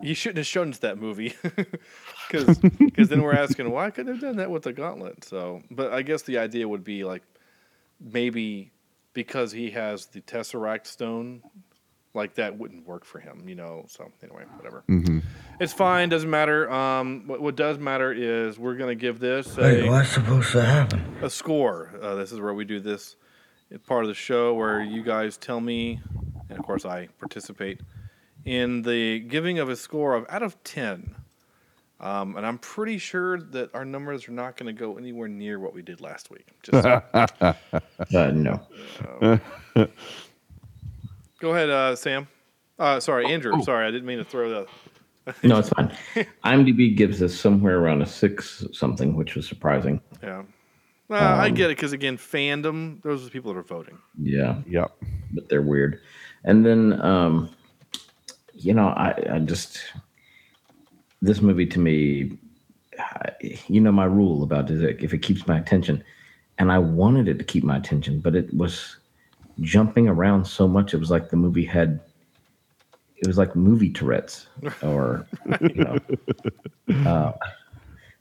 you shouldn't have shown us that movie, *laughs* because then we're asking why couldn't have done that with the gauntlet. So, but I guess the idea would be like maybe because he has the tesseract stone, like that wouldn't work for him, you know. So anyway, whatever. Mhm. It's fine, doesn't matter. Um, what, what does matter is we're gonna give this Wait, a, what's supposed to happen? a score. Uh, this is where we do this it's part of the show where you guys tell me, and of course I participate in the giving of a score of out of ten. Um, and I'm pretty sure that our numbers are not going to go anywhere near what we did last week. Just *laughs* Uh, no. Go ahead, uh, Sam. Uh, sorry, Andrew. Oh. Sorry, I didn't mean to throw that. *laughs* No, it's fine. IMDb gives us somewhere around a six something, which was surprising. Yeah. Well, I Um, get it because again, fandom. Those are the people that are voting. Yeah. Yep. But they're weird. And then, um, you know, I, I just, this movie to me, I- you know, my rule about is if it keeps my attention, and I wanted it to keep my attention, but it was jumping around so much. It was like the movie had, it was like movie Tourette's *laughs* or, you know. Uh,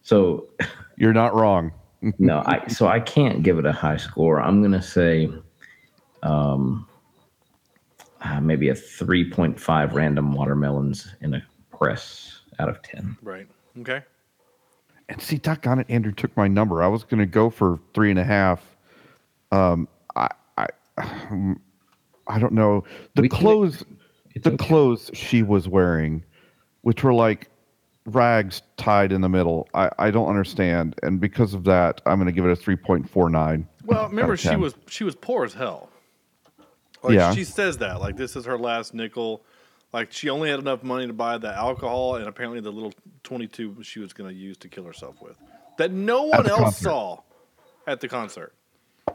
so *laughs* you're not wrong. *laughs* no, I so I can't give it a high score. I'm gonna say, um, uh, maybe a 3.5 random watermelons in a press out of 10. Right. Okay. And see, doggone it, Andrew took my number. I was going to go for three and a half. Um, I, *sighs* I, I don't know the clothes, the clothes she was wearing, which were like rags tied in the middle. I, I don't understand, and because of that, I'm going to give it a three point four nine. Well, remember she was she was poor as hell. Like Yeah. she says that like this is her last nickel. Like she only had enough money to buy the alcohol and apparently the little 22 she was going to use to kill herself with. That no one else concert. saw at the concert.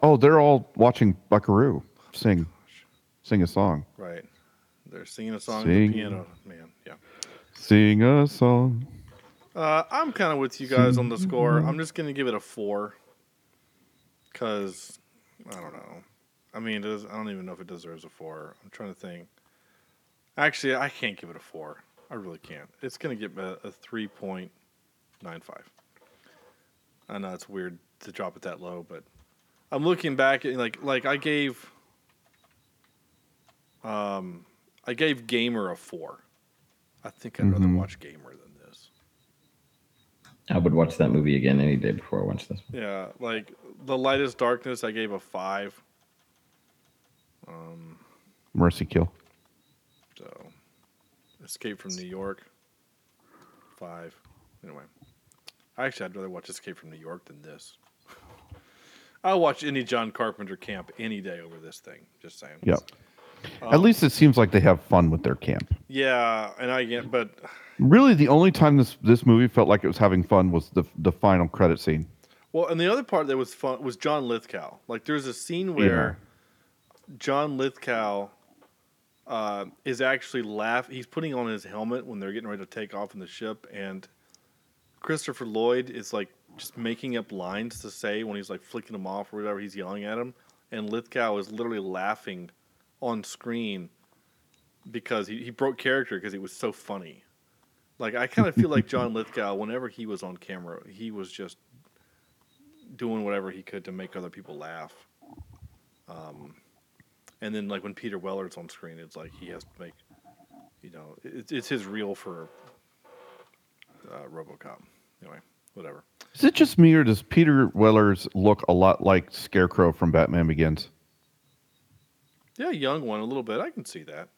Oh, they're all watching Buckaroo sing, sing a song, Right. They're singing a song on Sing. the piano. Man, yeah. sing a song. Uh, I'm kind of with you guys on the score. I'm just going to give it a 4 cuz I don't know. I mean, it is, I don't even know if it deserves a 4. I'm trying to think. Actually, I can't give it a 4. I really can't. It's going to get a, a 3.95. I know it's weird to drop it that low, but I'm looking back at like like I gave um I gave Gamer a 4. I think I'd rather Mhm. watch Gamer than this. I would watch that movie again any day before I watch this. Yeah, like The Lightest Darkness I gave a 5. Um Mercy Kill. so Escape from New York 5. Anyway. Actually, I'd rather watch Escape from New York than this. I'll watch any John Carpenter camp any day over this thing. Just saying. Yep. Um, At least it seems like they have fun with their camp. Yeah, and I get, but Really, the only time this this movie felt like it was having fun was the the final credit scene. well, and the other part that was fun was John Lithgow. Like, there's a scene where John Lithgow uh, is actually laugh. He's putting on his helmet when they're getting ready to take off in the ship, and Christopher Lloyd is like just making up lines to say when he's like flicking them off or whatever. He's yelling at him, and Lithgow is literally laughing on screen because he, he broke character because it was so funny. Like I kind of feel like John *laughs* Lithgow, whenever he was on camera, he was just doing whatever he could to make other people laugh. Um, and then like when Peter Weller's on screen, it's like he has to make, you know, it's it's his reel for uh, RoboCop. Anyway, whatever. Is it just me or does Peter Weller's look a lot like Scarecrow from Batman Begins? Yeah, young one a little bit. I can see that.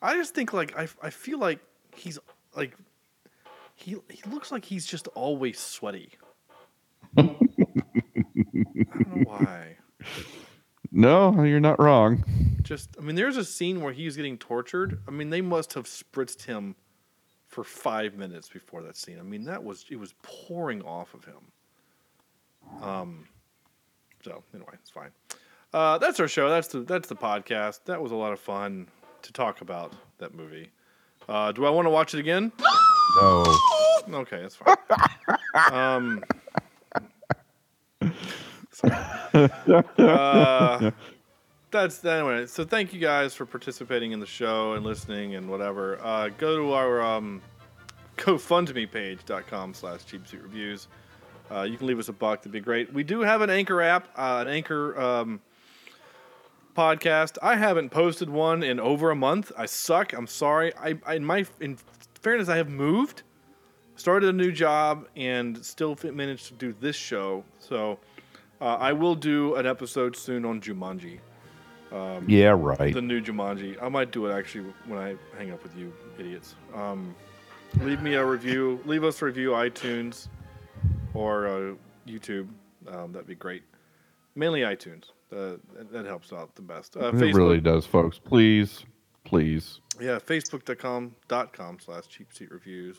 I just think like I I feel like he's like he he looks like he's just always sweaty. *laughs* I don't know why. No, you're not wrong. Just I mean, there's a scene where he's getting tortured. I mean, they must have spritzed him for five minutes before that scene. I mean, that was it was pouring off of him. Um. So anyway, it's fine. Uh, that's our show. That's the that's the podcast. That was a lot of fun to talk about that movie. Uh, do I want to watch it again? *gasps* No. Okay, that's fine. um, *laughs* sorry. *laughs* Uh, that's that anyway. So thank you guys for participating in the show and listening and whatever. Uh, go to our um, GoFundMe page.com slash cheap seat reviews. Uh, you can leave us a buck. That'd be great. We do have an Anchor app, uh, an Anchor um, podcast. I haven't posted one in over a month. I suck. I'm sorry. I, I in my in fairness, I have moved, started a new job, and still managed to do this show. So uh, I will do an episode soon on Jumanji. Um, Yeah, right. The new Jumanji. I might do it actually when I hang up with you idiots. Um, leave me a review. Leave us a review iTunes or uh, YouTube. Um, that'd be great. Mainly iTunes. Uh, that, that helps out the best. Uh, it really does, folks. Please, please. yeah, facebook.com dot com slash cheap seat reviews.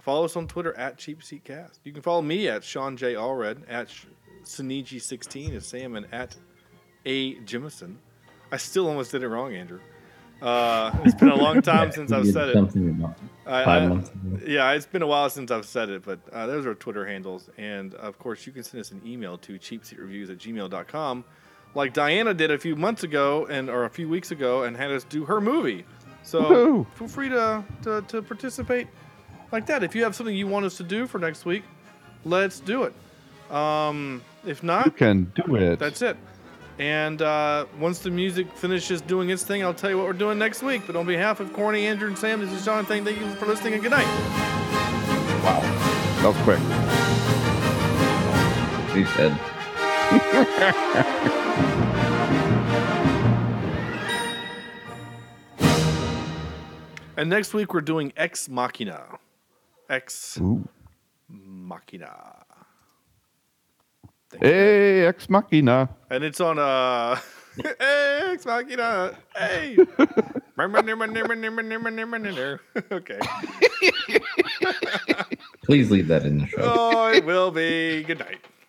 Follow us on Twitter at cheap seat cast. You can follow me at Sean J. Allred, at Siniji16 is Sam, and at A. Jimison. I still almost did it wrong, Andrew. Uh, it's been a long time *laughs* since I've said it. I- five I- months. Yeah, it's been a while since I've said it, but uh, those are Twitter handles. And of course, you can send us an email to cheapseatreviews at gmail.com, like Diana did a few months ago and or a few weeks ago and had us do her movie. So Woohoo. feel free to, to, to participate like that. If you have something you want us to do for next week, let's do it. Um, if not, You can do it. that's it. And uh, once the music finishes doing its thing, I'll tell you what we're doing next week. But on behalf of Corny, Andrew, and Sam, this is Sean. Thank thank you for listening and good night. Wow. That was quick. He said. *laughs* And next week we're doing Ex Machina. Ex Ooh. Machina. Hey, ex machina. And it's on uh *laughs* Ex Machina. Hey. *laughs* okay. Please leave that in the show. Oh, it will be. Good night.